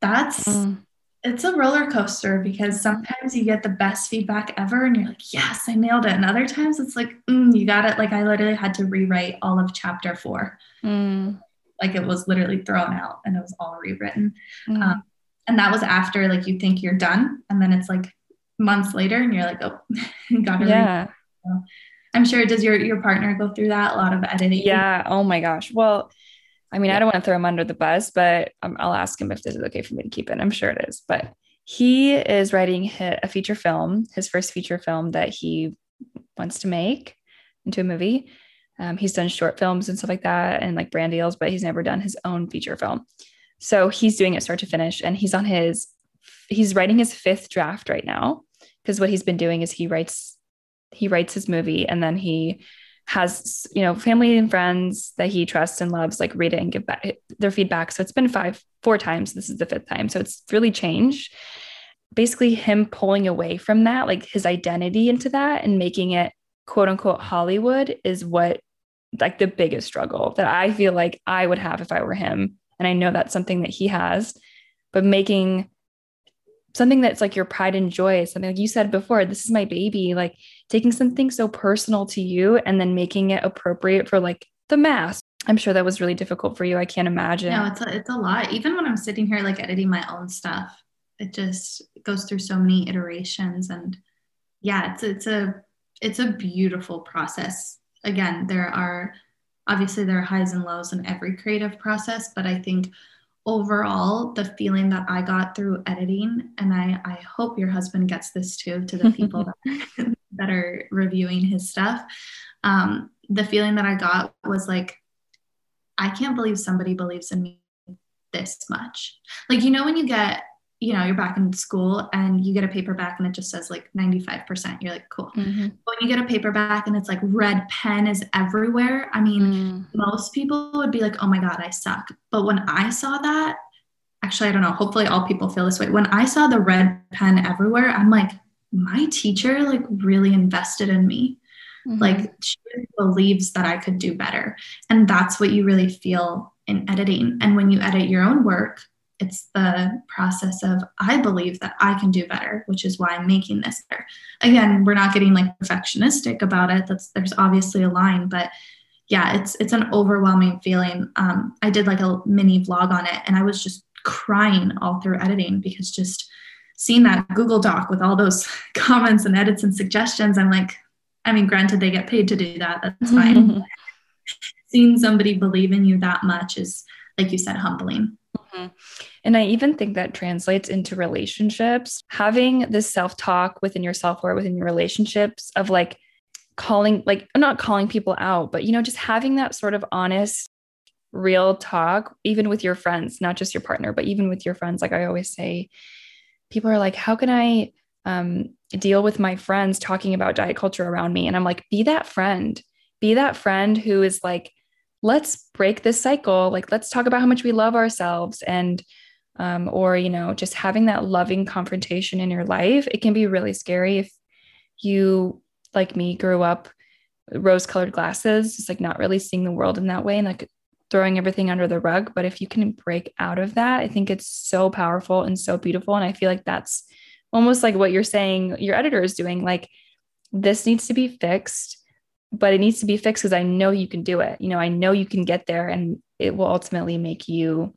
that's mm it's a roller coaster because sometimes you get the best feedback ever and you're like, yes, I nailed it. And other times it's like, mm, you got it. Like I literally had to rewrite all of chapter four. Mm. Like it was literally thrown out and it was all rewritten. Mm. Um, and that was after like you think you're done. And then it's like months later and you're like, oh, got it. Yeah. So I'm sure does your, your partner go through that? A lot of editing? Yeah. Oh my gosh. Well, I mean, yeah. I don't want to throw him under the bus, but um, I'll ask him if this is okay for me to keep it. I'm sure it is. But he is writing a feature film, his first feature film that he wants to make into a movie. Um, he's done short films and stuff like that and like brand deals, but he's never done his own feature film. So he's doing it start to finish and he's on his, he's writing his fifth draft right now. Because what he's been doing is he writes, he writes his movie and then he has you know family and friends that he trusts and loves like read it and give back their feedback. So it's been five four times. This is the fifth time. So it's really changed. Basically him pulling away from that like his identity into that and making it quote unquote hollywood is what like the biggest struggle that i feel like i would have if i were him. And i know that's something that he has. But making something that's like your pride and joy, something like you said before, this is my baby, like taking something so personal to you and then making it appropriate for like the mass. I'm sure that was really difficult for you. I can't imagine. No, it's a, it's a lot. Even when I'm sitting here like editing my own stuff, it just goes through so many iterations and yeah, it's it's a it's a beautiful process. Again, there are obviously there are highs and lows in every creative process, but I think overall the feeling that i got through editing and i i hope your husband gets this too to the people that, that are reviewing his stuff. Um, the feeling that i got was like i can't believe somebody believes in me this much. Like you know when you get you know you're back in school and you get a paperback and it just says like 95% you're like cool. Mm-hmm. when you get a paperback and it's like red pen is everywhere i mean mm. most people would be like oh my god i suck. But when i saw that actually i don't know hopefully all people feel this way. When i saw the red pen everywhere i'm like my teacher like really invested in me. Mm-hmm. like she believes that i could do better. And that's what you really feel in editing. And when you edit your own work it's the process of i believe that i can do better which is why i'm making this better. Again we're not getting like perfectionistic about it. That's there's obviously a line but yeah it's it's an overwhelming feeling. Um, i did like a mini vlog on it and i was just crying all through editing because just seeing that google doc with all those comments and edits and suggestions i'm like i mean granted they get paid to do that. That's fine. Seeing somebody believe in you that much is like you said humbling Mm-hmm. And I even think that translates into relationships. Having this self talk within yourself or within your relationships of like calling, like not calling people out, but you know, just having that sort of honest, real talk, even with your friends, not just your partner, but even with your friends. Like I always say, people are like, how can I um, deal with my friends talking about diet culture around me? And I'm like, be that friend, be that friend who is like, let's break this cycle. Like, let's talk about how much we love ourselves and, um, or, you know, just having that loving confrontation in your life. It can be really scary if you, like me, grew up rose colored glasses, just like not really seeing the world in that way. And like throwing everything under the rug. But if you can break out of that, I think it's so powerful and so beautiful. And I feel like that's almost like what you're saying your editor is doing. Like, this needs to be fixed, but it needs to be fixed because I know you can do it. You know, I know you can get there and it will ultimately make you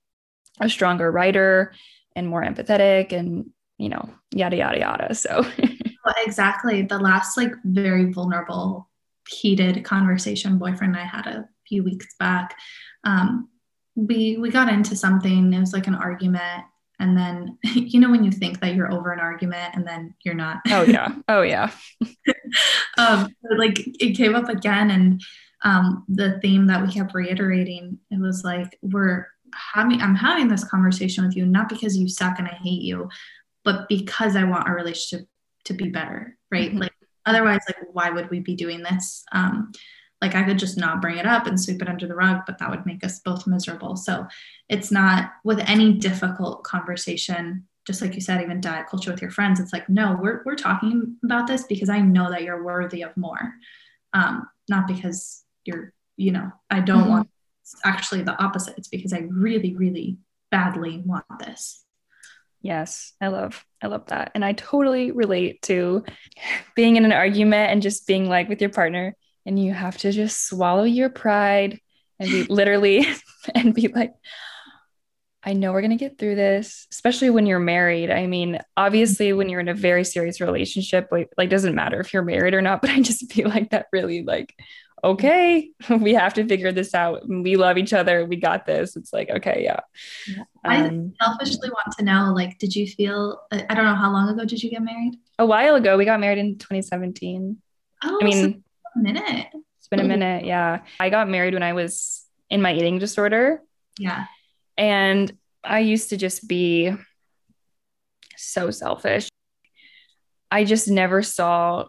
a stronger writer and more empathetic and, you know, yada, yada, yada. So, exactly. The last, like, very vulnerable, heated conversation boyfriend and I had a few weeks back, um, we we got into something. It was like an argument, and then you know when you think that you're over an argument and then you're not. Oh yeah. Oh yeah. um, like it came up again, and um, the theme that we kept reiterating, it was like we're having. I'm having this conversation with you not because you suck and I hate you, but because I want our relationship to be better, right? Mm-hmm. Like otherwise, like why would we be doing this? Um, like I could just not bring it up and sweep it under the rug, but that would make us both miserable. So it's not with any difficult conversation, just like you said, even diet culture with your friends, it's like, no, we're, we're talking about this because I know that you're worthy of more. Um, not because you're, you know, I don't mm-hmm. want it's actually the opposite. It's because I really, really badly want this. Yes, I love I love that. And I totally relate to being in an argument and just being like with your partner, and you have to just swallow your pride and be literally and be like I know we're going to get through this, especially when you're married. I mean, obviously when you're in a very serious relationship, like, like doesn't matter if you're married or not, but I just feel like that really like okay, we have to figure this out. We love each other. We got this. It's like, okay, yeah. Um, I selfishly want to know, like, did you feel, I don't know, how long ago did you get married? A while ago. We got married in 2017. Oh, I mean, a minute. It's been a minute. Yeah. I got married when I was in my eating disorder. Yeah. And I used to just be so selfish. I just never saw,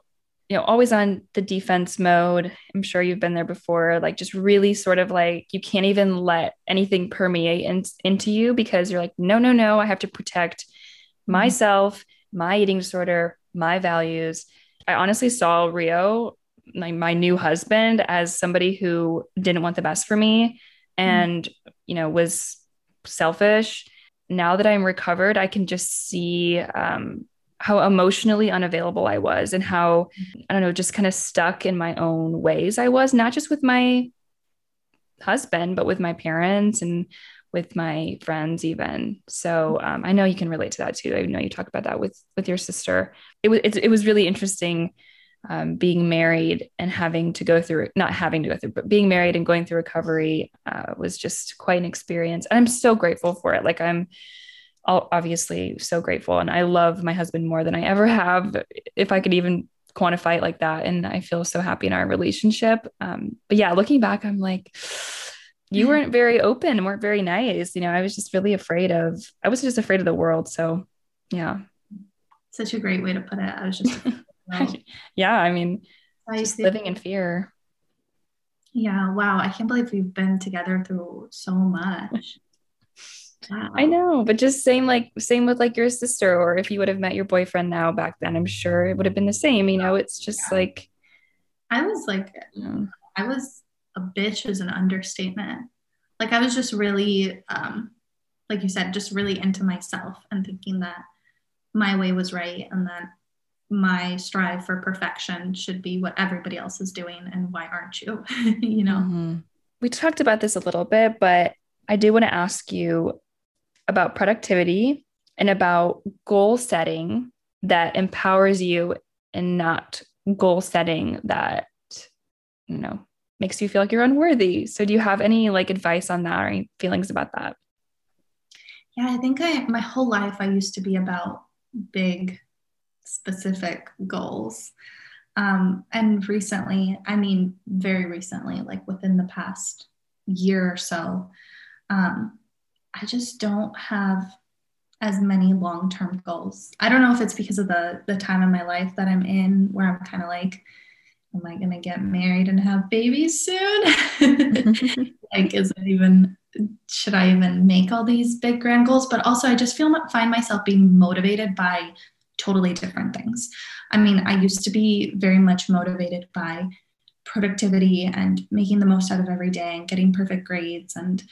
you know, always on the defense mode. I'm sure you've been there before, like just really sort of like you can't even let anything permeate in, into you because you're like, no, no, no, I have to protect mm-hmm. myself, my eating disorder, my values. I honestly saw Rio my, my new husband as somebody who didn't want the best for me and mm. you know was selfish. Now that i'm recovered i can just see um, how emotionally unavailable i was and how i don't know just kind of stuck in my own ways i was not just with my husband but with my parents and with my friends even. So um, i know you can relate to that too. I know you talk about that with with your sister. It was it, it was really interesting um, being married and having to go through not having to go through but being married and going through recovery uh, was just quite an experience. And i'm so grateful for it. Like i'm obviously so grateful. And i love my husband more than i ever have if i could even quantify it like that. And i feel so happy in our relationship. Um, but yeah looking back i'm like you weren't very open and weren't very nice. You know i was just really afraid of i was just afraid of the world. So yeah. Such a great way to put it. I was just yeah, I mean, I just living in fear. Yeah, wow. I can't believe we've been together through so much. Wow. I know, but just same like same with like your sister, or if you would have met your boyfriend now back then, I'm sure it would have been the same. You know, it's just yeah. like I was like I was a bitch is an understatement. Like I was just really um like you said, just really into myself and thinking that my way was right and that my strive for perfection should be what everybody else is doing and why aren't you? You know? Mm-hmm. we talked about this a little bit but i do want to ask you about productivity and about goal setting that empowers you and not goal setting that you know makes you feel like you're unworthy. So do you have any like advice on that or any feelings about that? Yeah i think i my whole life i used to be about big specific goals. Um, and recently, I mean, very recently, like within the past year or so, um, I just don't have as many long-term goals. I don't know if it's because of the the time in my life that I'm in where I'm kind of like, am I gonna get married and have babies soon? like, is it even should I even make all these big grand goals? But also I just feel find myself being motivated by totally different things. I mean, I used to be very much motivated by productivity and making the most out of every day and getting perfect grades and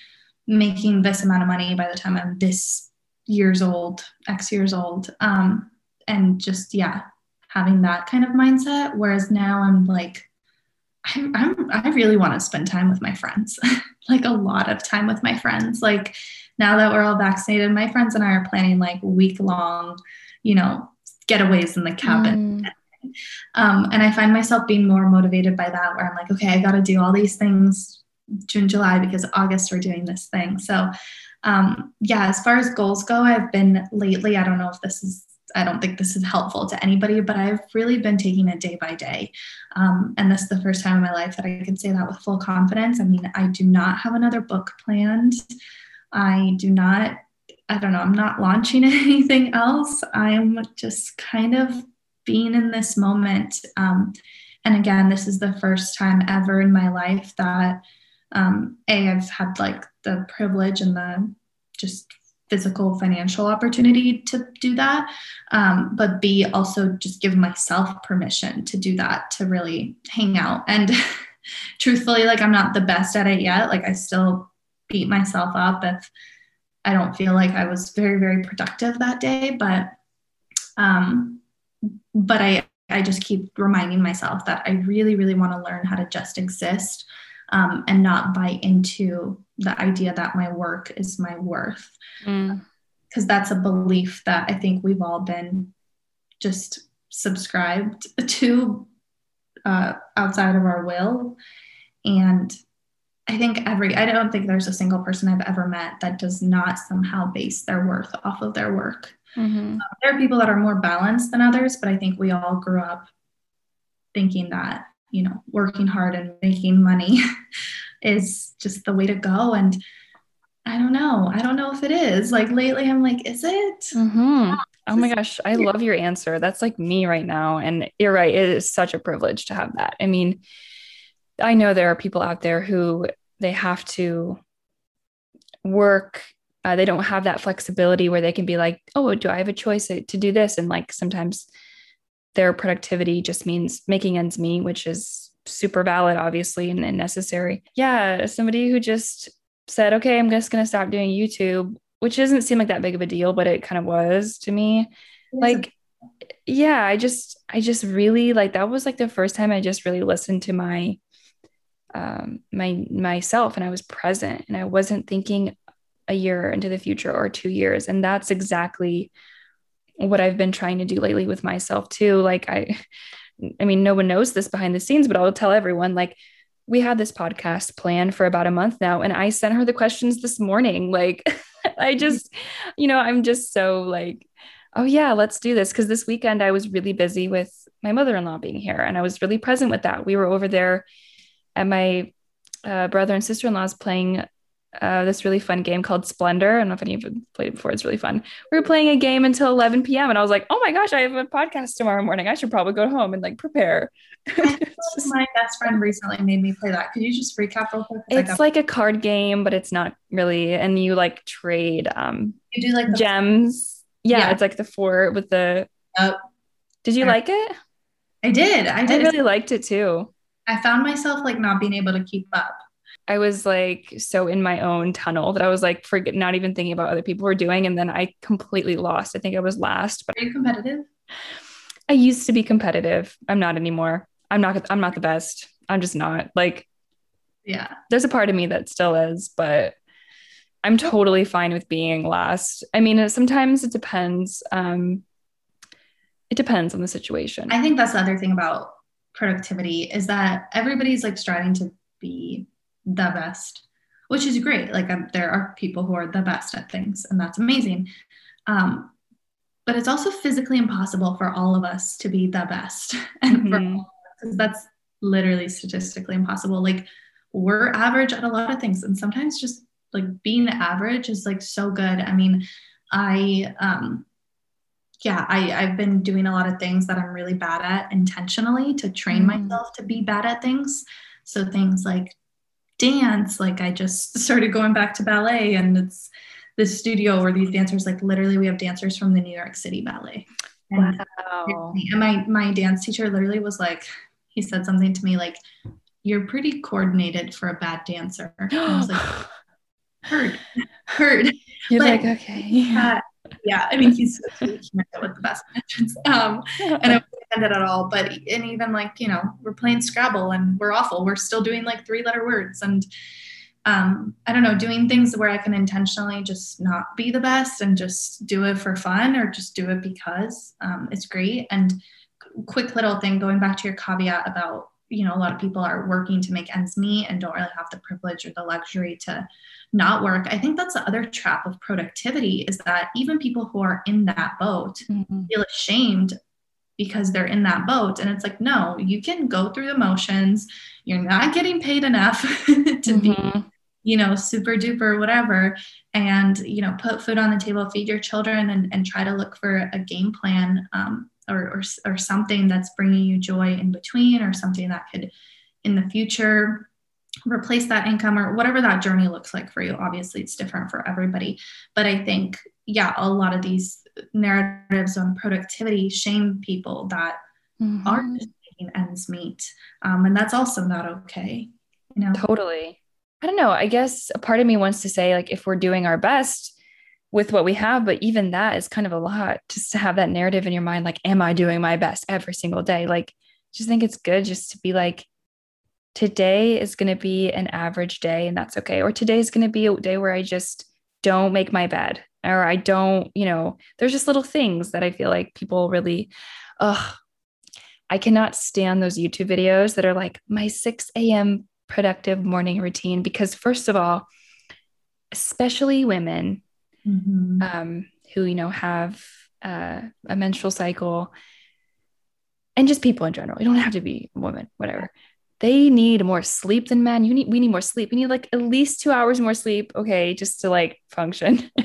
making this amount of money by the time I'm this years old, X years old. Um, and just, yeah, having that kind of mindset. Whereas now I'm like, I'm, I'm I really want to spend time with my friends, like a lot of time with my friends. Like now that we're all vaccinated, my friends and I are planning like week long, you know, getaways in the cabin. Mm. Um, and I find myself being more motivated by that, where I'm like, okay, I got to do all these things June, July, because August we're doing this thing. So, um, yeah, as far as goals go, I've been lately, I don't know if this is, I don't think this is helpful to anybody, but I've really been taking it day by day. Um, and this is the first time in my life that I can say that with full confidence. I mean, I do not have another book planned. I do not, I don't know, I'm not launching anything else. I'm just kind of being in this moment. Um, and again, this is the first time ever in my life that um, a I've had like the privilege and the just physical financial opportunity to do that um, but b also just give myself permission to do that to really hang out and truthfully like i'm not the best at it yet like i still beat myself up if i don't feel like i was very very productive that day but um but i i just keep reminding myself that i really really want to learn how to just exist um, and not buy into the idea that my work is my worth. Because mm. that's a belief that I think we've all been just subscribed to uh, outside of our will. And I think every, I don't think there's a single person I've ever met that does not somehow base their worth off of their work. Mm-hmm. Um, there are people that are more balanced than others, but I think we all grew up thinking that you know working hard and making money is just the way to go. And i don't know. I don't know if it is. Like lately i'm like is it? Mm-hmm. oh my gosh. I love your answer. That's like me right now. And you're right. It is such a privilege to have that. I mean i know there are people out there who they have to work uh, they don't have that flexibility where they can be like oh do i have a choice to do this and like sometimes their productivity just means making ends meet, which is super valid, obviously, and, and necessary. Yeah, somebody who just said, okay, I'm just going to stop doing YouTube, which doesn't seem like that big of a deal, but it kind of was to me. Like, yeah, I just, I just really like that was like the first time I just really listened to my, um, my, myself and I was present and I wasn't thinking a year into the future or two years. And that's exactly what I've been trying to do lately with myself too. Like I I mean, no one knows this behind the scenes, but I'll tell everyone like we had this podcast planned for about a month now and I sent her the questions this morning. Like I just, you know, I'm just so like oh yeah, let's do this cuz this weekend I was really busy with my mother-in-law being here and I was really present with that. We were over there at my uh, brother and sister-in-law's playing uh, this really fun game called Splendor. I don't know if any of you played it before. It's really fun. We were playing a game until 11 p.m. and I was like, oh my gosh, I have a podcast tomorrow morning. I should probably go home and like prepare. my best friend recently made me play that. Could you just recap real quick? It's like a card game, but it's not really. And you like trade um you do like gems. Yeah, yeah, it's like the four with the. Yep. Did you like it? I did. I did. I really liked it too. I found myself like not being able to keep up. I was like so in my own tunnel that I was like forget not even thinking about other people were doing. And then I completely lost. I think I was last. But are you competitive? I used to be competitive. I'm not anymore. I'm not I'm not the best. I'm just not. Like yeah. There's a part of me that still is, but I'm totally fine with being last. I mean, sometimes it depends. Um it depends on the situation. I think that's the other thing about productivity is that everybody's like striving to be the best, which is great. Like um, there are people who are the best at things, and that's amazing. Um, but it's also physically impossible for all of us to be the best, and mm-hmm. for, that's literally statistically impossible. Like we're average at a lot of things, and sometimes just like being average is like so good. I mean, I um, yeah, I, I've been doing a lot of things that I'm really bad at intentionally to train mm. myself to be bad at things. So things like dance like i just started going back to ballet and it's this studio where these dancers like literally we have dancers from the new york city ballet and, wow. and my my dance teacher literally was like he said something to me like you're pretty coordinated for a bad dancer. I was like, heard, heard. You're like, like okay. Uh, yeah, I mean, he's, with the best intentions. Um, and I wasn't at all. But and even like you know, we're playing Scrabble and we're awful. We're still doing like three letter words and um, I don't know, doing things where I can intentionally just not be the best and just do it for fun or just do it because um, it's great. And quick little thing going back to your caveat about you know a lot of people are working to make ends meet and don't really have the privilege or the luxury to not work i think that's the other trap of productivity is that even people who are in that boat mm-hmm. feel ashamed because they're in that boat and it's like no you can go through the motions you're not getting paid enough to mm-hmm. be you know super duper whatever and you know put food on the table feed your children and, and try to look for a game plan um, or, or, or something that's bringing you joy in between or something that could in the future replace that income or whatever that journey looks like for you. Obviously it's different for everybody. But i think yeah a lot of these narratives on productivity shame people that mm-hmm. are making ends meet. Um, and that's also not okay you know? Totally. I don't know. I guess a part of me wants to say like if we're doing our best with what we have but even that is kind of a lot just to have that narrative in your mind like am i doing my best every single day? Like just think it's good just to be like today is going to be an average day and that's okay or today is going to be a day where i just don't make my bed or i don't you know there's just little things that i feel like people really ugh i cannot stand those youtube videos that are like my 6 a.m productive morning routine because first of all especially women mm-hmm. um, who you know have uh, a menstrual cycle and just people in general you don't have to be a woman whatever they need more sleep than men. You need we need more sleep. We need like at least two hours more sleep okay just to like function.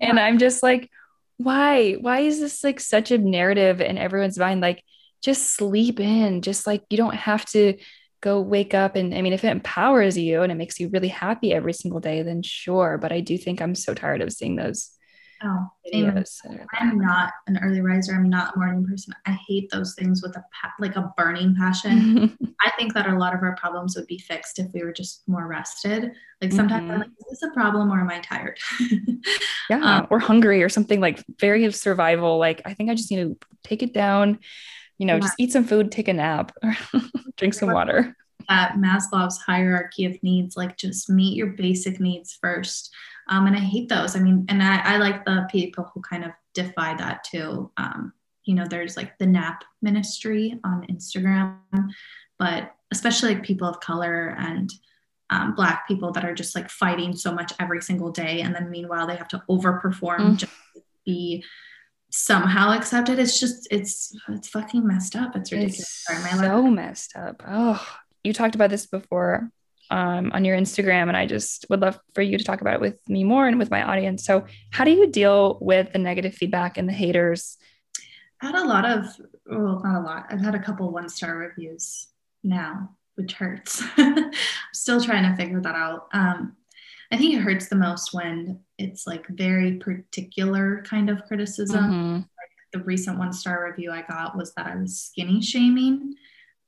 And i'm just like why? Why is this like such a narrative in everyone's mind? Like just sleep in. Just like you don't have to go wake up and I mean if it empowers you and it makes you really happy every single day then sure. But I do think I'm so tired of seeing those Oh. I'm not an early riser. I'm not a morning person. I hate those things with a pa- like a burning passion. I think that a lot of our problems would be fixed if we were just more rested. Like sometimes mm-hmm. I'm like, is this a problem or am I tired? yeah, um, or hungry or something like very of survival. Like I think I just need to take it down you know, just eat some food, take a nap, drink some water. At Maslow's hierarchy of needs, like just meet your basic needs first. Um, and I hate those. I mean, and I, I like the people who kind of defy that too. Um, you know, there's like the nap ministry on Instagram, but especially like people of color and um, black people that are just like fighting so much every single day. And then meanwhile, they have to overperform mm. just to be somehow accepted. It's just it's it's fucking messed up. It's ridiculous. It's Sorry, my so life. messed up. Oh, you talked about this before um, on your Instagram, and I just would love for you to talk about it with me more and with my audience. So, how do you deal with the negative feedback and the haters? I had a lot of, well, not a lot. I've had a couple one star reviews now, which hurts. I'm still trying to figure that out. Um, I think it hurts the most when it's like very particular kind of criticism. Mm-hmm. Like the recent one star review I got was that I was skinny shaming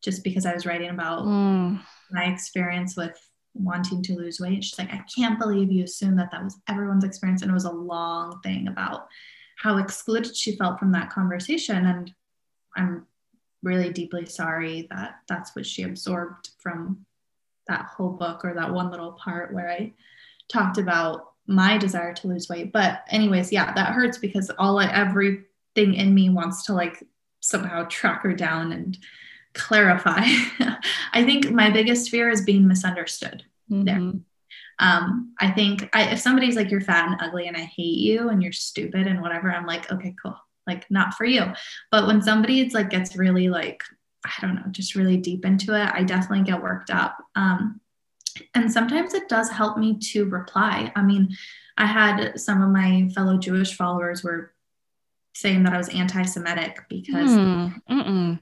just because I was writing about mm. my experience with wanting to lose weight. She's like, I can't believe you assumed that that was everyone's experience. And it was a long thing about how excluded she felt from that conversation. And I'm really deeply sorry that that's what she absorbed from that whole book or that one little part where I talked about my desire to lose weight. But anyways, yeah, that hurts because all everything in me wants to like somehow track her down and clarify. I think my biggest fear is being misunderstood mm-hmm. there. Um, I think I, if somebody's like, you're fat and ugly and I hate you and you're stupid and whatever, I'm like, okay, cool. Like not for you. But when somebody it's like gets really like, I don't know, just really deep into it, I definitely get worked up. Um, and sometimes it does help me to reply. I mean, I had some of my fellow Jewish followers were saying that I was anti-Semitic because mm,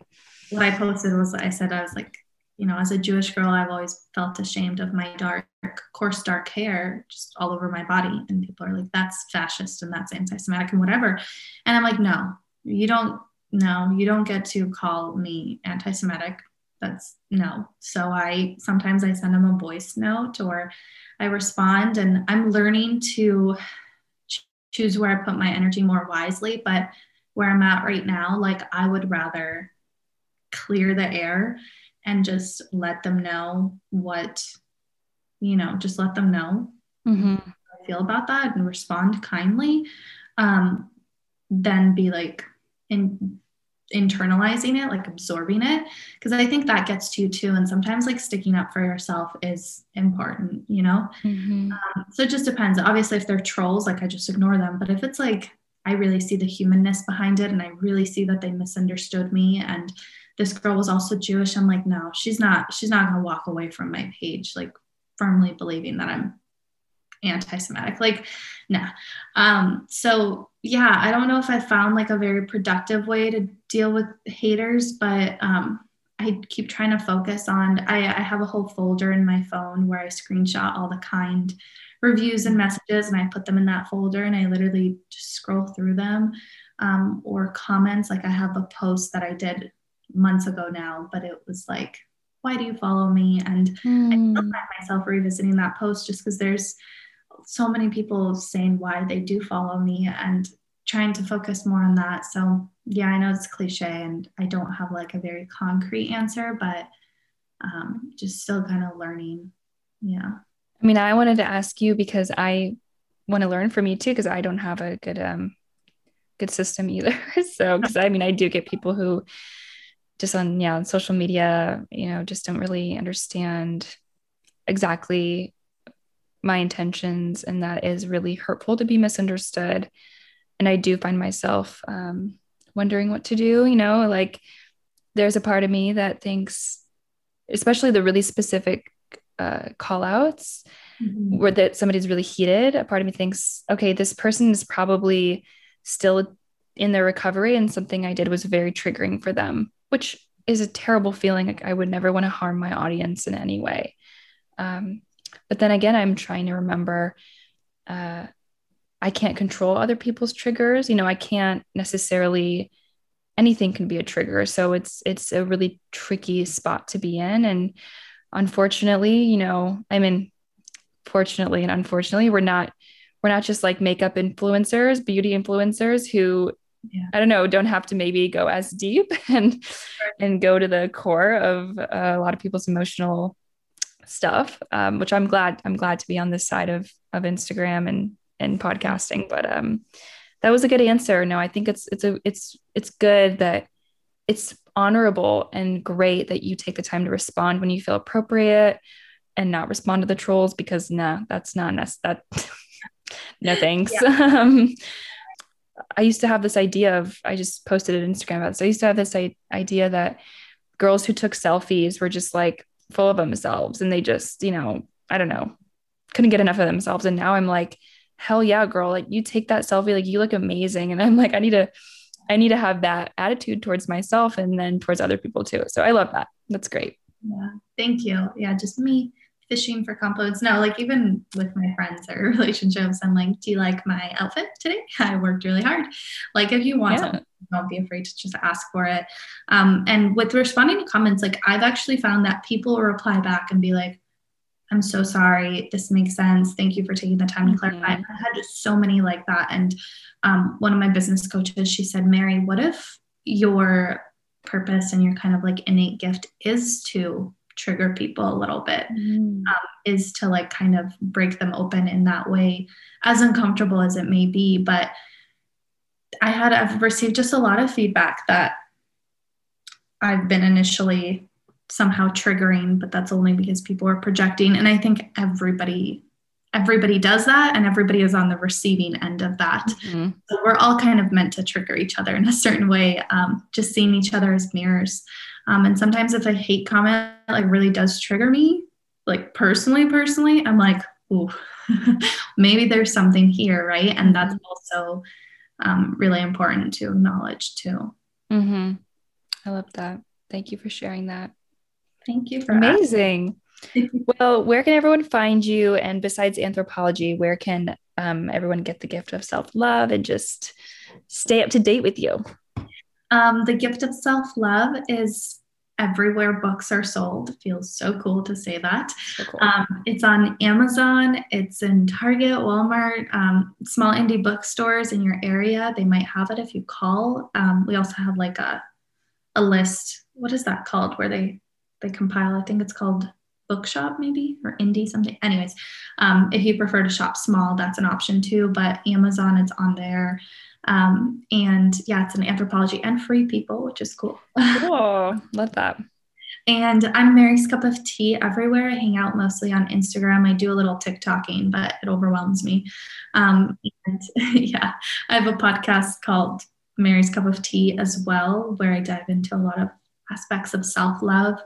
what I posted was I said I was like, you know, as a Jewish girl, I've always felt ashamed of my dark, coarse, dark hair just all over my body, and people are like, that's fascist and that's anti-Semitic and whatever, and I'm like, no, you don't, no, you don't get to call me anti-Semitic that's no. So I sometimes I send them a voice note or I respond and I'm learning to choose where I put my energy more wisely. But where I'm at right now, like I would rather clear the air and just let them know what, you know, just let them know mm-hmm. I feel about that and respond kindly. Um, then be like in internalizing it, like absorbing it, because I think that gets to you too. And sometimes like sticking up for yourself is important, you know? Mm-hmm. Um, so it just depends. Obviously, if they're trolls, like I just ignore them. But if it's like, I really see the humanness behind it and I really see that they misunderstood me and this girl was also Jewish. I'm like, no, she's not, she's not gonna walk away from my page, like firmly believing that I'm anti-Semitic. Like, nah. Um, so yeah, I don't know if I found like a very productive way to deal with haters, but um, I keep trying to focus on. I, I have a whole folder in my phone where I screenshot all the kind reviews and messages, and I put them in that folder, and I literally just scroll through them. Um, or comments. Like I have a post that I did months ago now, but it was like, "Why do you follow me?" And mm. I hmm. find myself revisiting that post just because there's so many people saying why they do follow me and trying to focus more on that. So, yeah, I know it's cliche and I don't have like a very concrete answer, but um, just still kind of learning. Yeah. I mean, I wanted to ask you because I want to learn from you too, because I don't have a good, um, good system either. so, because I mean, I do get people who just on, yeah, on social media, you know, just don't really understand exactly my intentions and that is really hurtful to be misunderstood and i do find myself um, wondering what to do you know like there's a part of me that thinks especially the really specific uh, call outs mm-hmm. where that somebody's really heated a part of me thinks okay this person is probably still in their recovery and something i did was very triggering for them which is a terrible feeling like i would never want to harm my audience in any way um, but then again, I'm trying to remember uh, I can't control other people's triggers. You know, I can't necessarily anything can be a trigger. So it's it's a really tricky spot to be in. And unfortunately, you know, I mean, fortunately and unfortunately, we're not we're not just like makeup influencers, beauty influencers who yeah. I don't know, don't have to maybe go as deep and and go to the core of uh, a lot of people's emotional stuff, um, which I'm glad I'm glad to be on this side of of Instagram and and podcasting. But um, that was a good answer. No, I think it's it's a it's it's good that it's honorable and great that you take the time to respond when you feel appropriate and not respond to the trolls because nah, that's not that. no thanks. Yeah. um, I used to have this idea of I just posted an Instagram about this. I used to have this I- idea that girls who took selfies were just like full of themselves and they just, you know, I don't know, couldn't get enough of themselves. And now I'm like, hell yeah, girl, like you take that selfie, like you look amazing. And I'm like, I need to, I need to have that attitude towards myself and then towards other people too. So I love that. That's great. Yeah. Thank you. Yeah. Just me fishing for compliments. No, like even with my friends or relationships, I'm like, do you like my outfit today? I worked really hard. Like if you want yeah. something, don't be afraid to just ask for it. Um, and with responding to comments, like I've actually found that people reply back and be like, I'm so sorry. This makes sense. Thank you for taking the time to clarify. Mm-hmm. I had so many like that. And um, one of my business coaches, she said, Mary, what if your purpose and your kind of like innate gift is to trigger people a little bit mm. um, is to like kind of break them open in that way as uncomfortable as it may be but i had i've received just a lot of feedback that i've been initially somehow triggering but that's only because people are projecting and i think everybody everybody does that and everybody is on the receiving end of that mm-hmm. so we're all kind of meant to trigger each other in a certain way um, just seeing each other as mirrors um, and sometimes if a hate comment like really does trigger me, like personally, personally, I'm like, ooh, maybe there's something here, right? And that's mm-hmm. also um, really important to acknowledge too. Mm-hmm. I love that. Thank you for sharing that. Thank you for amazing. well, where can everyone find you? And besides Anthropologie, where can um, everyone get the gift of self love and just stay up to date with you? Um, the gift of self love is everywhere books are sold. Feels so cool to say that. So cool. Um, it's on Amazon. It's in Target, Walmart, um, small indie bookstores in your area. They might have it if you call. Um, we also have like a a list. What is that called? Where they they compile? I think it's called Bookshop, maybe or Indie something. Anyways, um, if you prefer to shop small, that's an option too. But Amazon, it's on there. Um, and yeah, it's an Anthropologie and free people, which is cool. cool. Love that. And I'm Mary's Cup of Tea everywhere. I hang out mostly on Instagram. I do a little TikToking, but it overwhelms me. Um, and yeah, I have a podcast called Mary's Cup of Tea as well, where I dive into a lot of aspects of self love.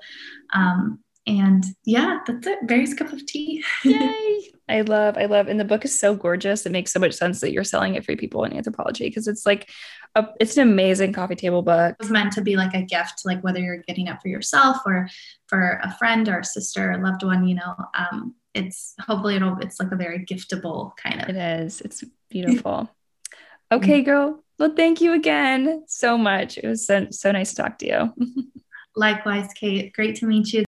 Um, and yeah, that's it. Mary's Cup of Tea. Yay! I love, I love, and the book is so gorgeous. It makes so much sense that you're selling it for people in Anthropologie because it's like, a, it's an amazing coffee table book. It's meant to be like a gift, like whether you're getting it for yourself or for a friend or a sister or loved one, you know. Um, it's hopefully it'll it's like a very giftable kind of. It is. It's beautiful. okay, girl. Well, thank you again so much. It was so, so nice to talk to you. Likewise, Kate. Great to meet you.